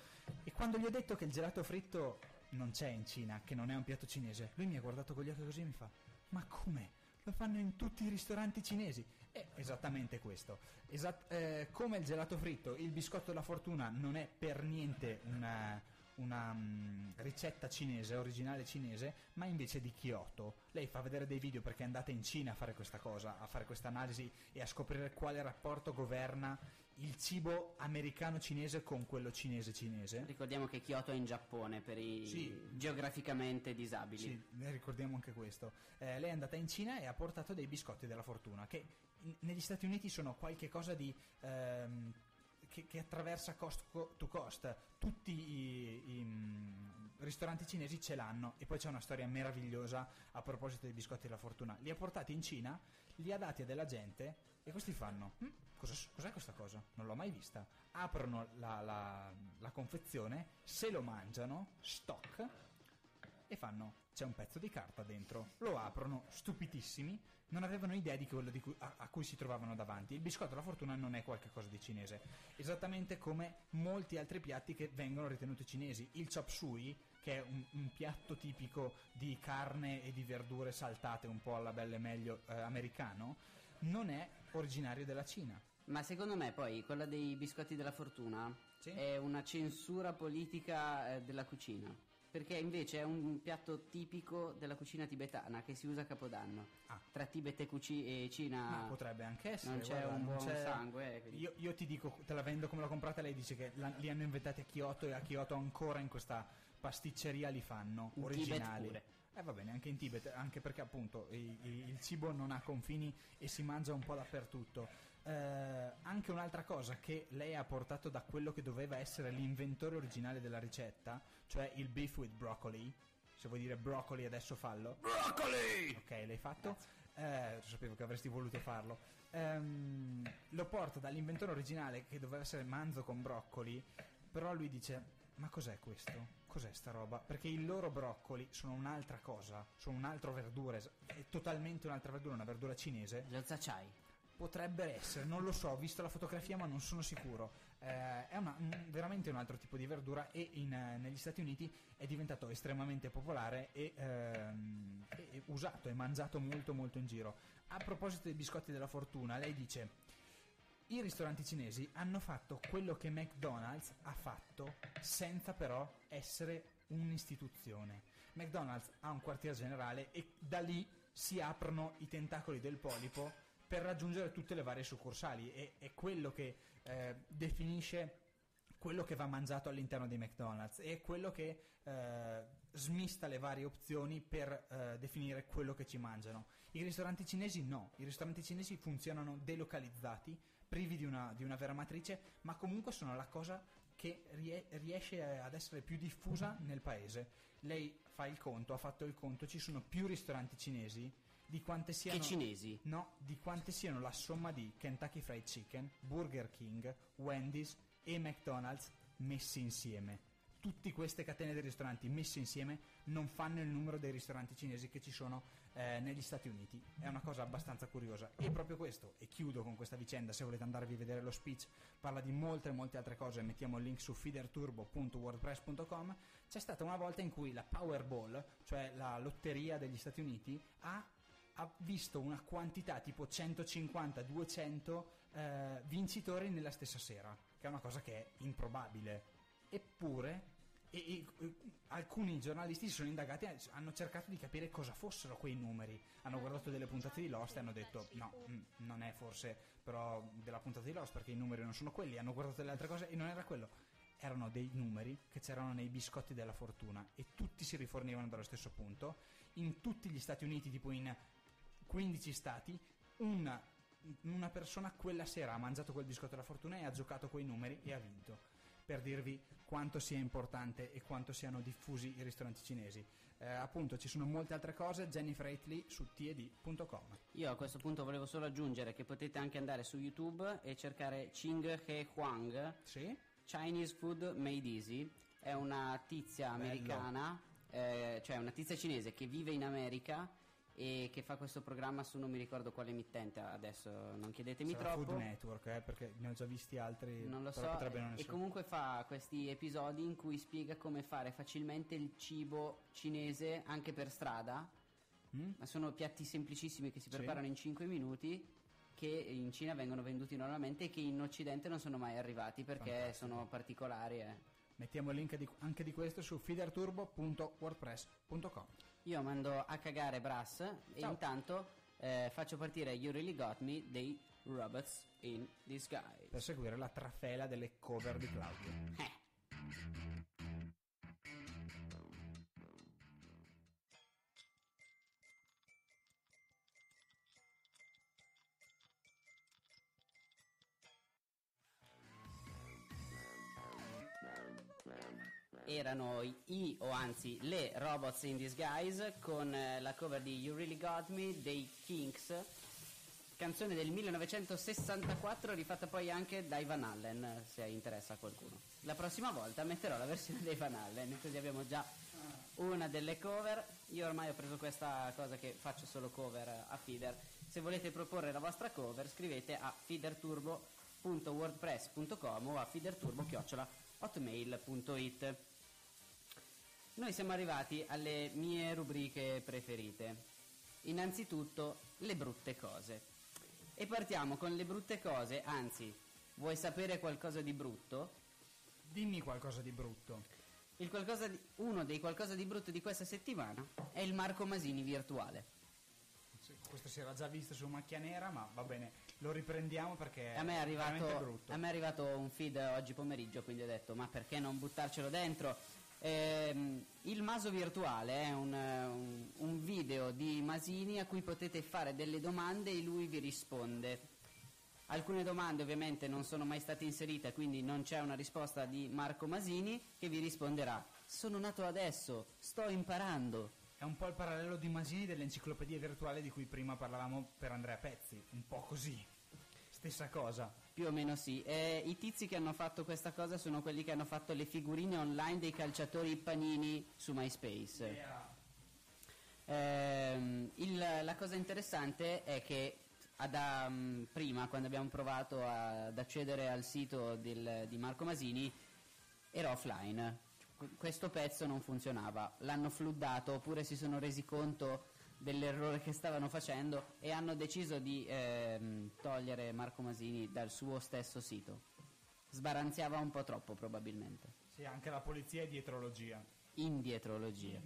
E quando gli ho detto che il gelato fritto non c'è in Cina, che non è un piatto cinese, lui mi ha guardato con gli occhi così e mi fa, ma come? Lo fanno in tutti i ristoranti cinesi. È esattamente questo. Esat- eh, come il gelato fritto, il biscotto della fortuna non è per niente una, una mm, ricetta cinese, originale cinese, ma invece di Kyoto. Lei fa vedere dei video perché è andata in Cina a fare questa cosa, a fare questa analisi e a scoprire quale rapporto governa il cibo americano-cinese con quello cinese-cinese. Ricordiamo che Kyoto è in Giappone per i Sì. geograficamente disabili. Sì, ricordiamo anche questo. Eh, lei è andata in Cina e ha portato dei biscotti della fortuna che in- negli Stati Uniti sono qualche cosa di ehm, che, che attraversa cost co- to cost tutti i, i, mm, ristoranti cinesi ce l'hanno e poi c'è una storia meravigliosa a proposito dei biscotti della fortuna. Li ha portati in Cina, li ha dati a della gente e questi fanno: "Mm, cosa- cos'è questa cosa? Non l'ho mai vista. Aprono la, la- la confezione, se lo mangiano, stock, e fanno c'è un pezzo di carta dentro. Lo aprono stupitissimi non avevano idea di quello di cui- a, a cui si trovavano davanti. Il biscotto della fortuna non è qualcosa di cinese. Esattamente come molti altri piatti che vengono ritenuti cinesi. Il chop suey che è un, un piatto tipico di carne e di verdure saltate un po' alla belle meglio eh, americano non è originario della Cina. Ma secondo me poi quella dei biscotti della fortuna Sì. è una censura politica eh, della cucina. Perché invece è un piatto tipico della cucina tibetana che si usa a Capodanno. Ah. Tra Tibet e, Cuci- e Cina Ma potrebbe anche essere. non c'è guarda, un buon c'è- sangue. quindi- Io, io ti dico, te la vendo come l'ho comprata, lei dice che la- li hanno inventati a Kyoto e a Kyoto ancora in questa pasticceria li fanno In originali. Tibet Eh va bene, anche in Tibet, anche perché appunto i- i- il cibo non ha confini e si mangia un po' dappertutto. Eh, anche un'altra cosa che lei ha portato da quello che doveva essere l'inventore originale della ricetta, cioè il beef with broccoli. Se vuoi dire broccoli adesso fallo. Broccoli! Ok, l'hai fatto? Eh, sapevo che avresti voluto farlo. Ehm, lo porta dall'inventore originale che doveva essere manzo con broccoli, però lui dice: Ma cos'è questo? Cos'è sta roba? Perché i loro broccoli sono un'altra cosa, sono un altro verdura, è totalmente un'altra verdura, una verdura cinese. Lo zacciai. Potrebbe essere, non lo so, ho visto la fotografia ma non sono sicuro. Eh, è una- un- veramente un altro tipo di verdura e in, eh, negli Stati Uniti è diventato estremamente popolare e, ehm, e usato e mangiato molto molto in giro. A proposito dei biscotti della fortuna, lei dice... I ristoranti cinesi hanno fatto quello che McDonald's ha fatto senza però essere un'istituzione. McDonald's ha un quartier generale e da lì si aprono i tentacoli del polipo per raggiungere tutte le varie succursali e è quello che eh, definisce quello che va mangiato all'interno di McDonald's e quello che eh, smista le varie opzioni per eh, definire quello che ci mangiano. I ristoranti cinesi no, i ristoranti cinesi funzionano delocalizzati, privi di una, di una vera matrice, ma comunque sono la cosa che rie- riesce ad essere più diffusa nel paese. Lei fa il conto, ha fatto il conto, ci sono più ristoranti cinesi di quante siano... Che cinesi? No, di quante siano la somma di Kentucky Fried Chicken, Burger King, Wendy's e McDonald's messi insieme. Tutte queste catene di ristoranti messe insieme non fanno il numero dei ristoranti cinesi che ci sono eh, negli Stati Uniti. È una cosa abbastanza curiosa. E proprio questo, e chiudo con questa vicenda, se volete andarvi a vedere lo speech, parla di molte molte altre cose, mettiamo il link su feederturbo.wordpress.com. C'è stata una volta in cui la Powerball, cioè la lotteria degli Stati Uniti, ha ha visto una quantità tipo 150-200 eh, vincitori nella stessa sera, che è una cosa che è improbabile. Eppure, e- e- alcuni giornalisti si sono indagati hanno cercato di capire cosa fossero quei numeri. Hanno guardato delle puntate di Lost e hanno detto: no, mm, non è forse però della puntata di Lost perché i numeri non sono quelli. Hanno guardato delle altre cose e non era quello. Erano dei numeri che c'erano nei biscotti della fortuna e tutti si rifornivano dallo stesso punto. In tutti gli Stati Uniti, tipo in 15 stati, una, una persona quella sera ha mangiato quel biscotto della fortuna e ha giocato quei numeri e ha vinto. Per dirvi quanto sia importante e quanto siano diffusi i ristoranti cinesi. Eh, appunto, ci sono molte altre cose. Jennifer Aitley su td.com. Io a questo punto volevo solo aggiungere che potete anche andare su YouTube e cercare Ching He Huang, Sì? Chinese Food Made Easy. È una tizia americana, eh, cioè una tizia cinese che vive in America e che fa questo programma su non mi ricordo quale emittente adesso, non chiedetemi Sarà troppo. Food Network, eh, perché ne ho già visti altri. Non lo so, non e comunque fa questi episodi in cui spiega come fare facilmente il cibo cinese anche per strada. Mm? Ma sono piatti semplicissimi che si Sì. preparano in 5 minuti che in Cina vengono venduti normalmente e che in Occidente non sono mai arrivati perché Fantastico. sono particolari. eh. Mettiamo il link di- anche di questo su feederturbo.wordpress.com. Io mando a cagare Brass e Ciao. intanto eh, faccio partire You Really Got Me dei Robots in Disguise. Per seguire la trafela delle cover di Claudio. Eh. Erano i, o anzi le Robots in Disguise con eh, la cover di You Really Got Me dei Kinks, canzone del 1964 rifatta poi anche da Ivan Allen, se interessa a qualcuno. La prossima volta metterò la versione di Ivan Allen, così abbiamo già una delle cover. Io ormai ho preso questa cosa che faccio solo cover a Feeder. Se volete proporre la vostra cover scrivete a feederturbo.wordpress.com o a feederturbo.hotmail.it Noi siamo arrivati alle mie rubriche preferite. Innanzitutto le brutte cose. E partiamo con le brutte cose, anzi, vuoi sapere qualcosa di brutto? Dimmi qualcosa di brutto. Il qualcosa di- uno dei qualcosa di brutto di questa settimana è il Marco Masini virtuale. Sì, Questo si era già visto su Macchia Nera, ma va bene, lo riprendiamo perché A me, è arrivato, brutto. a me è arrivato un feed oggi pomeriggio, quindi ho detto ma perché non buttarcelo dentro? Ehm, il Maso virtuale è un, eh, un- un video di Masini a cui potete fare delle domande e lui vi risponde. Alcune domande ovviamente non sono mai state inserite, quindi non c'è una risposta di Marco Masini che vi risponderà sono nato adesso, sto imparando. È un po' il parallelo di Masini dell'enciclopedia virtuale di cui prima parlavamo per Andrea Pezzi, un po' così. Stessa cosa. Più o meno sì. Eh, I tizi che hanno fatto questa cosa sono quelli che hanno fatto le figurine online dei calciatori panini su MySpace. Ehm, il- la cosa interessante è che ad, um, prima, quando abbiamo provato a- ad accedere al sito del- di Marco Masini, era offline. Qu- Questo pezzo non funzionava. L'hanno fluddato oppure si sono resi conto dell'errore che stavano facendo e hanno deciso di ehm, togliere Marco Masini dal suo stesso sito. Sbaranziava un po' troppo probabilmente. Sì, anche la polizia è dietrologia. Indietrologia.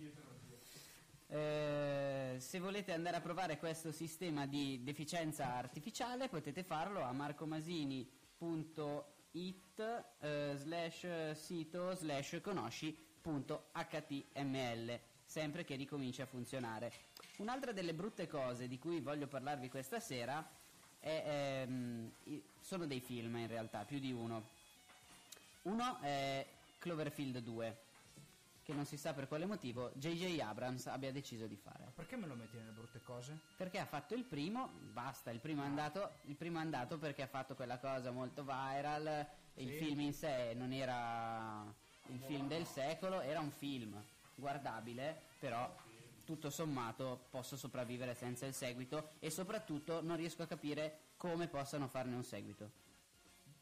Eh, se volete andare a provare questo sistema di deficienza artificiale potete farlo a marcomasini.it eh, slash sito slash conosci.html sempre che ricominci a funzionare. Un'altra delle brutte cose di cui voglio parlarvi questa sera è, ehm, sono dei film in realtà, più di uno. Uno è Cloverfield 2, che non si sa per quale motivo J.J. Abrams abbia deciso di fare. Perché me lo metti nelle brutte cose? Perché ha fatto il primo, basta, il primo è andato, il primo è andato perché ha fatto quella cosa molto viral, il Sì. film in sé non era il film del secolo, era un film guardabile, però tutto sommato posso sopravvivere senza il seguito e soprattutto non riesco a capire come possano farne un seguito.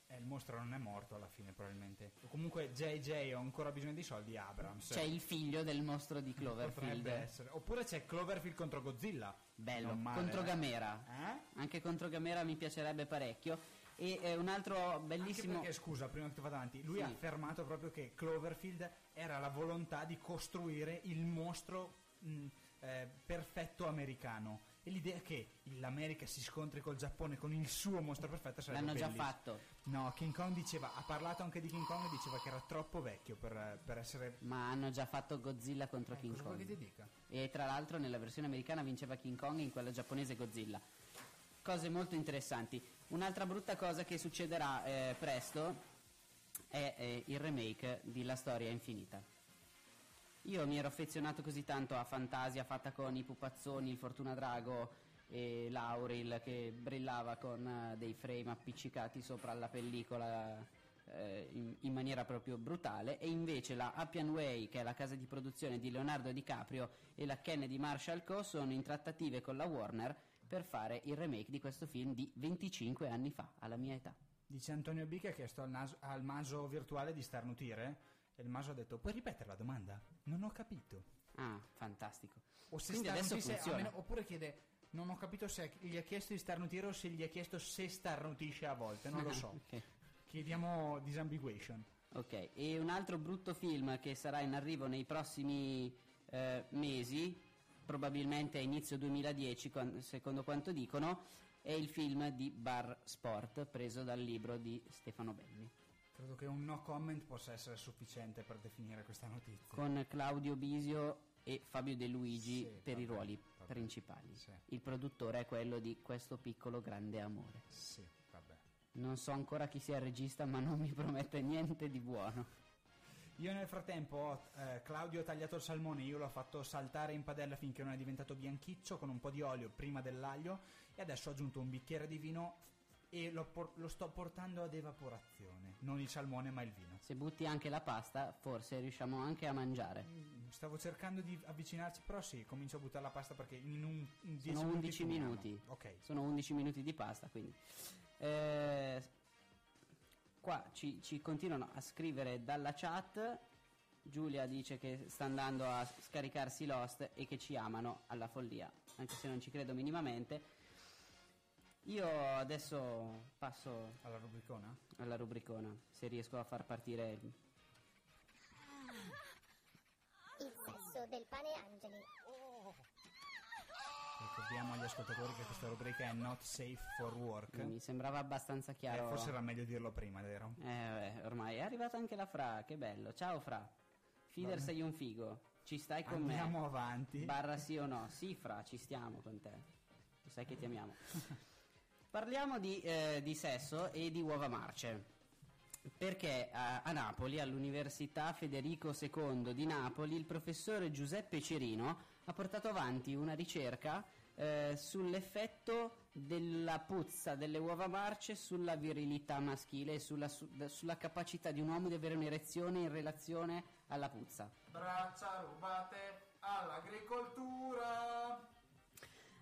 Eh, il mostro non è morto alla fine, probabilmente. O comunque JJ ho ancora bisogno di soldi, Abrams. C'è il figlio del mostro di Cloverfield. essere. Oppure c'è Cloverfield contro Godzilla. Bello, male, contro eh. Gamera. Eh? Anche contro Gamera mi piacerebbe parecchio. E eh, un altro Anche bellissimo. perché, scusa, prima che tu vada avanti, lui Sì. ha affermato proprio che Cloverfield era la volontà di costruire il mostro mh, eh, perfetto americano. E l'idea che l'America si scontri col Giappone con il suo mostro perfetto sarebbe L'hanno già bellissimo. fatto, No, King Kong diceva, ha parlato anche di King Kong e diceva che era troppo vecchio per, per essere... ma hanno già fatto Godzilla contro Eh, King Kong. che ti dica? E tra l'altro nella versione americana vinceva King Kong e in quella giapponese Godzilla. Cose molto interessanti. Un'altra brutta cosa che succederà eh, presto è eh, il remake di La storia infinita. Io mi ero affezionato così tanto a Fantasia fatta con i pupazzoni, il Fortuna Drago e l'Auril che brillava con eh, dei frame appiccicati sopra la pellicola eh, in, in maniera proprio brutale e invece la Appian Way che è la casa di produzione di Leonardo DiCaprio e la Kennedy Marshall Co sono in trattative con la Warner per fare il remake di questo film di 25 anni fa, alla mia età. Dice Antonio B che ha chiesto al, naso- al maso virtuale di starnutire e il maso ha detto, puoi ripetere la domanda? Non ho capito. Ah, fantastico. O se Quindi adesso starnutisce, funziona. oppure chiede, non ho capito se gli ha chiesto di starnutire o se gli ha chiesto se starnutisce a volte, non lo so. Ok. Chiediamo disambiguation. Ok, e un altro brutto film che sarà in arrivo nei prossimi eh, mesi, probabilmente a inizio 2010, quan- secondo quanto dicono, è il film di Bar Sport, preso dal libro di Stefano Belli, Credo che un no comment possa essere sufficiente per definire questa notizia. con Claudio Bisio e Fabio De Luigi Sì, per i vabbè, ruoli vabbè. principali. Sì. Il produttore è quello di Questo piccolo grande amore. Sì, vabbè. Non so ancora chi sia il regista, ma non mi promette niente di buono. Io nel frattempo eh, Claudio ha tagliato il salmone, io l'ho fatto saltare in padella finché non è diventato bianchiccio con un po' di olio prima dell'aglio e adesso ho aggiunto un bicchiere di vino e lo, por- lo sto portando ad evaporazione, non il salmone ma il vino. Se butti anche la pasta, forse riusciamo anche a mangiare. Mm, Stavo cercando di avvicinarci, però sì, comincio a buttare la pasta perché in un in 10 Sono minuti 11 finiamo. minuti. Ok. Sono 11 minuti di pasta, quindi. Eh, qua ci, ci continuano a scrivere dalla chat. Giulia dice che sta andando a scaricarsi Lost e che ci amano alla follia, anche se non ci credo minimamente. Io adesso passo Alla rubricona? alla rubricona, se riesco a far partire il- Il sesso del pane Angeli. Ricordiamo agli ascoltatori che questa rubrica è not safe for work. mi sembrava abbastanza Eh, chiaro. forse era meglio dirlo prima, vero? Eh, vabbè, ormai è arrivata anche la Fra, che bello. Ciao Fra. Fider sei un figo. Ci stai con Andiamo me? avanti. Barra sì o no? Sì, Fra, ci stiamo con te. Lo sai che ti amiamo. Parliamo di, eh, di sesso e di uova marce. Perché a, a Napoli, all'Università Federico II di Napoli, il professore Giuseppe Cerino ha portato avanti una ricerca eh, sull'effetto della puzza delle uova marce sulla virilità maschile e sulla, su- sulla capacità di un uomo di avere un'erezione in relazione alla puzza. Braccia rubate all'agricoltura.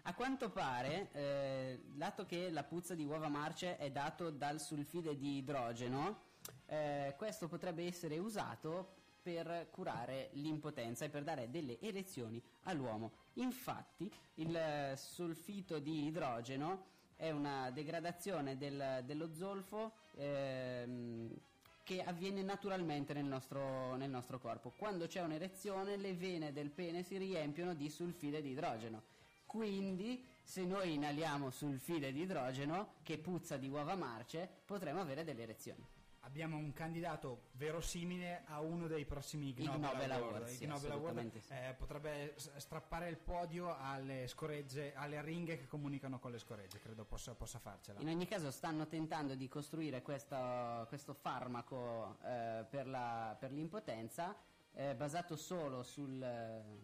A quanto pare, eh, dato che la puzza di uova marce è dato dal sulfide di idrogeno, eh, questo potrebbe essere usato per curare l'impotenza e per dare delle erezioni all'uomo. Infatti, il sulfito di idrogeno è una degradazione del- dello zolfo ehm, che avviene naturalmente nel nostro, nel nostro corpo. Quando c'è un'erezione, le vene del pene si riempiono di sulfide di idrogeno. Quindi, se noi inaliamo sulfide di idrogeno, che puzza di uova marce, potremo avere delle erezioni. Abbiamo un candidato verosimile a uno dei prossimi Ig Nobel Award. Sì, Award, sì. eh, potrebbe strappare il podio alle scoregge, alle ringhe che comunicano con le scoregge. Credo possa, possa farcela. In ogni caso stanno tentando di costruire questo, questo farmaco eh, per, la- per l'impotenza eh, basato solo sul,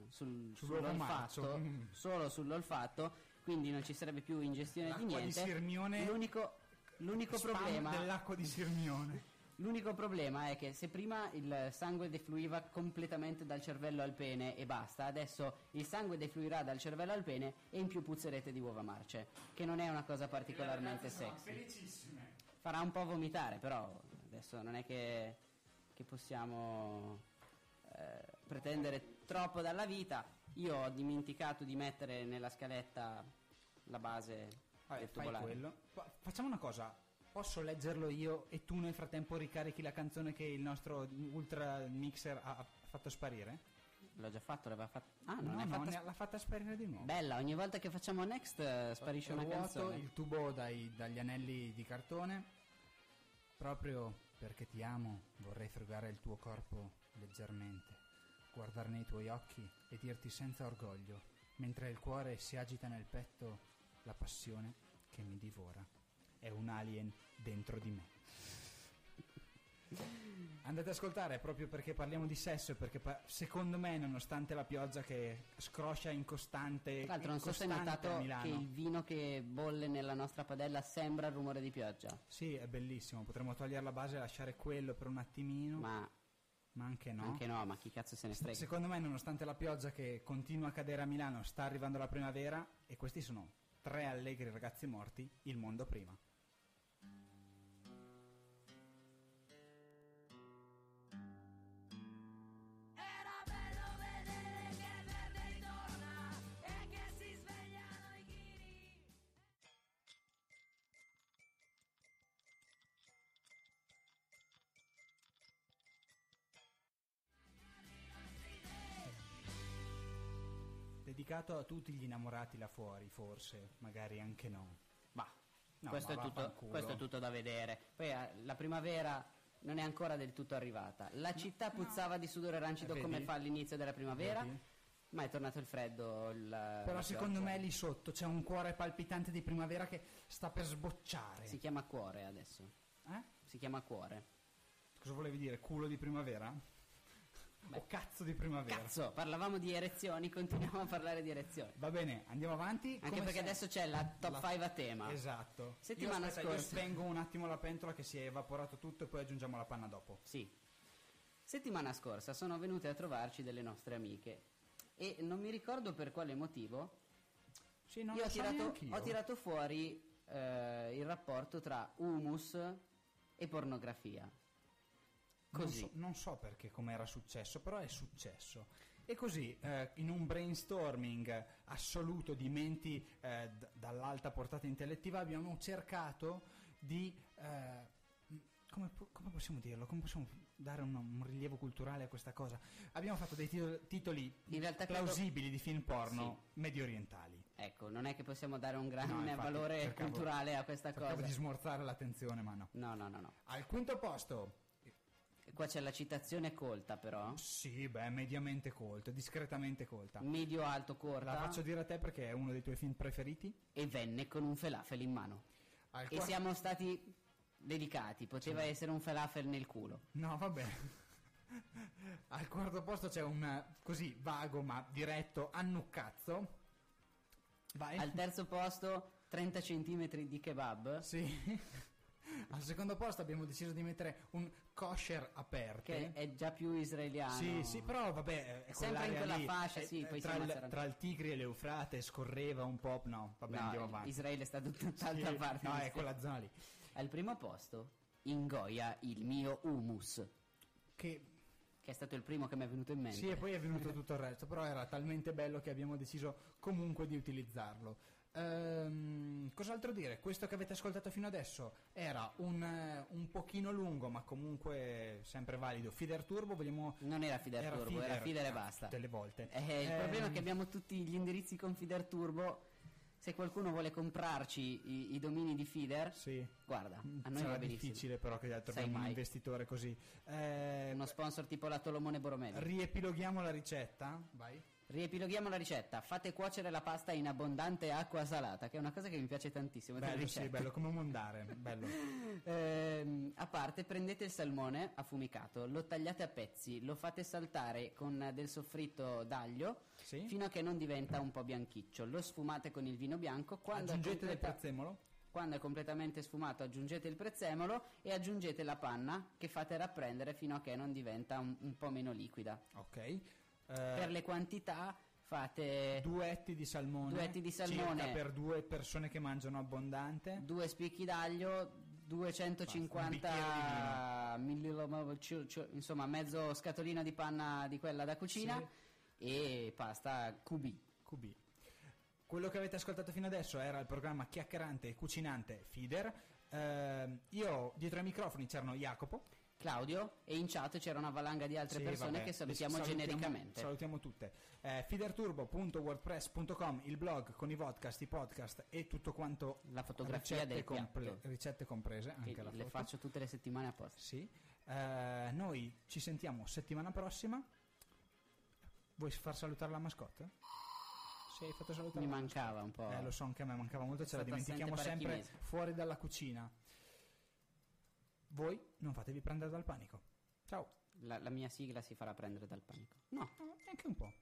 sul- sull'olfatto, solo sull'olfatto, quindi non ci sarebbe più ingestione di L'acqua di niente. Sirmione- L'unico, l'unico problema dell'acqua di Sirmione. L'unico problema è che se prima il sangue defluiva completamente dal cervello al pene e basta, adesso il sangue defluirà dal cervello al pene e in più puzzerete di uova marce, che non è una cosa particolarmente sexy. Felicissime. Farà un po' vomitare, però adesso non è che, che possiamo eh, pretendere troppo dalla vita. Io ho dimenticato di mettere nella scaletta la base Vabbè, del tubolare. Facciamo una cosa. Posso leggerlo io e tu nel frattempo ricarichi la canzone che il nostro ultra mixer ha, ha fatto sparire? L'ho già fatto, l'aveva fatto. Ah, non no, è no, fatta l'ha fatta sparire di nuovo. Bella, ogni volta che facciamo next eh, sparisce una canzone. il tubo dai- dagli anelli di cartone. Proprio perché ti amo, vorrei fregare il tuo corpo leggermente, guardare nei tuoi occhi e dirti senza orgoglio, mentre il cuore si agita nel petto, la passione che mi divora. È un alien dentro di me. Andate ad ascoltare proprio perché parliamo di sesso e perché pa- secondo me, nonostante la pioggia che scroscia in costante, Tra l'altro non so se hai notato Milano. che il vino che bolle nella nostra padella sembra il rumore di pioggia. Sì, è bellissimo, potremmo togliere la base e lasciare quello per un attimino, ma, Ma anche no. anche no, ma chi cazzo se ne frega. Secondo me, nonostante la pioggia che continua a cadere a Milano, sta arrivando la primavera e questi sono tre allegri ragazzi morti, il mondo prima. Dedicato a tutti gli innamorati là fuori, forse, magari anche no. Bah, No, questo, ma è tutto, questo è tutto da vedere. Poi eh, la primavera non è ancora del tutto arrivata. La città puzzava di sudore rancido Vedi? come fa all'inizio della primavera, Vedi? ma è tornato il freddo. il- Però la secondo me lì sotto c'è un cuore palpitante di primavera che sta per sbocciare. Si chiama cuore adesso. Eh? Si chiama cuore. Cosa volevi dire? Culo di primavera? O cazzo di primavera. Cazzo, parlavamo di erezioni, continuiamo a parlare di erezioni. Va bene, andiamo avanti. Anche Come perché se- adesso c'è la top La- 5 a tema. Esatto. Settimana io, aspetta, io scorsa. spengo un attimo la pentola che si è evaporato tutto e poi aggiungiamo la panna dopo. Sì. Settimana scorsa sono venute a trovarci delle nostre amiche e non mi ricordo per quale motivo Sì, non io ho so tirato, ho tirato fuori eh, il rapporto tra humus e pornografia. Non Così. so, non so perché come era successo, però è successo. E così, eh, in un brainstorming assoluto di menti eh, d- dall'alta portata intellettiva, abbiamo cercato di... eh, come, come possiamo dirlo? Come possiamo dare un, un rilievo culturale a questa cosa? Abbiamo fatto dei titoli, titoli In realtà credo- plausibili di film porno medio orientali. Ecco, non è che possiamo dare un grande No, infatti, valore cercavo- culturale a questa Cercavo cosa. di smorzare l'attenzione, ma no. No, no, no, no. Al quinto posto, Qua c'è la citazione colta però. sì, beh, mediamente colta, discretamente colta. Medio alto corta. La faccio dire a te perché è uno dei tuoi film preferiti. E venne con un falafel in mano. Al E quarto- siamo stati dedicati. Poteva essere un falafel nel culo. No, vabbè. Al quarto posto c'è un così vago ma diretto annuccazzo. Vai. Al terzo posto 30 cm di kebab. Sì. Al secondo posto abbiamo deciso di mettere un kosher aperto. Che è già più israeliano. Sì, sì, però vabbè, è Sempre in quella lì, fascia, eh, sì, eh, poi tra, ammazzano. tra il Tigri e l'Eufrate scorreva un po', no, vabbè, No, andiamo avanti. Israele sta da tutt'altra Sì, parte. No, è quella zona lì. Al primo posto ingoia il mio humus. Che Che è stato il primo che mi è venuto in mente. Sì, e poi è venuto tutto il resto, però era talmente bello che abbiamo deciso comunque di utilizzarlo. Ehm, cos'altro dire? Questo che avete ascoltato fino adesso era un, eh, un pochino lungo, ma comunque sempre valido. Feeder Turbo, vogliamo... Non era Feeder Turbo, era Feeder e ah, basta. Tutte le volte. Eh, il Ehm, problema è che abbiamo tutti gli indirizzi con Feeder Turbo. Se qualcuno vuole comprarci i, i domini di Feeder, Sì. guarda, a noi Sarà va benissimo. difficile però che troviamo un mai. investitore così. Eh, Uno sponsor tipo la Tolomone Boromelli. riepiloghiamo la ricetta. Vai. Riepiloghiamo la ricetta. Fate cuocere la pasta in abbondante acqua salata, che è una cosa che mi piace tantissimo. Bello, sì, bello come mondare. Bello. Ehm, a parte, prendete il salmone affumicato, lo tagliate a pezzi, lo fate saltare con del soffritto d'aglio Sì. fino a che non diventa un po' bianchiccio. Lo sfumate con il vino bianco. Quando, è, Aggiungete del completa- prezzemolo. quando è completamente sfumato, aggiungete il prezzemolo e aggiungete la panna che fate rapprendere fino a che non diventa un, un po' meno liquida. Ok. Eh, Per le quantità fate Duetti di salmone. Duetti di salmone. Per due persone che mangiano abbondante. due spicchi d'aglio, 250 millilitri, ci- ci- insomma mezzo scatolino di panna di quella da cucina e pasta QB. QB. Quello che avete ascoltato fino adesso era il programma chiacchierante e cucinante Feeder. Ehm, io dietro ai microfoni c'erano Jacopo. Claudio e in chat c'era una valanga di altre Sì, persone vabbè, che salutiamo, genericamente. Salutiamo tutte. Eh, feederturbo.wordpress.com, il blog con i podcast, i podcast e tutto quanto. La fotografia ricette, piatto. ricette comprese, Che anche la le foto. faccio tutte le settimane apposta. Sì. Eh, noi ci sentiamo settimana prossima. Vuoi far salutare la mascotte? Sì, hai fatto salutare Mi mancava un po'. Eh, lo so, anche a me mancava molto, ce la dimentichiamo sempre fuori dalla cucina. Voi non fatevi prendere dal panico. Ciao. La, la mia sigla si farà prendere dal panico. No, ah, neanche un po'.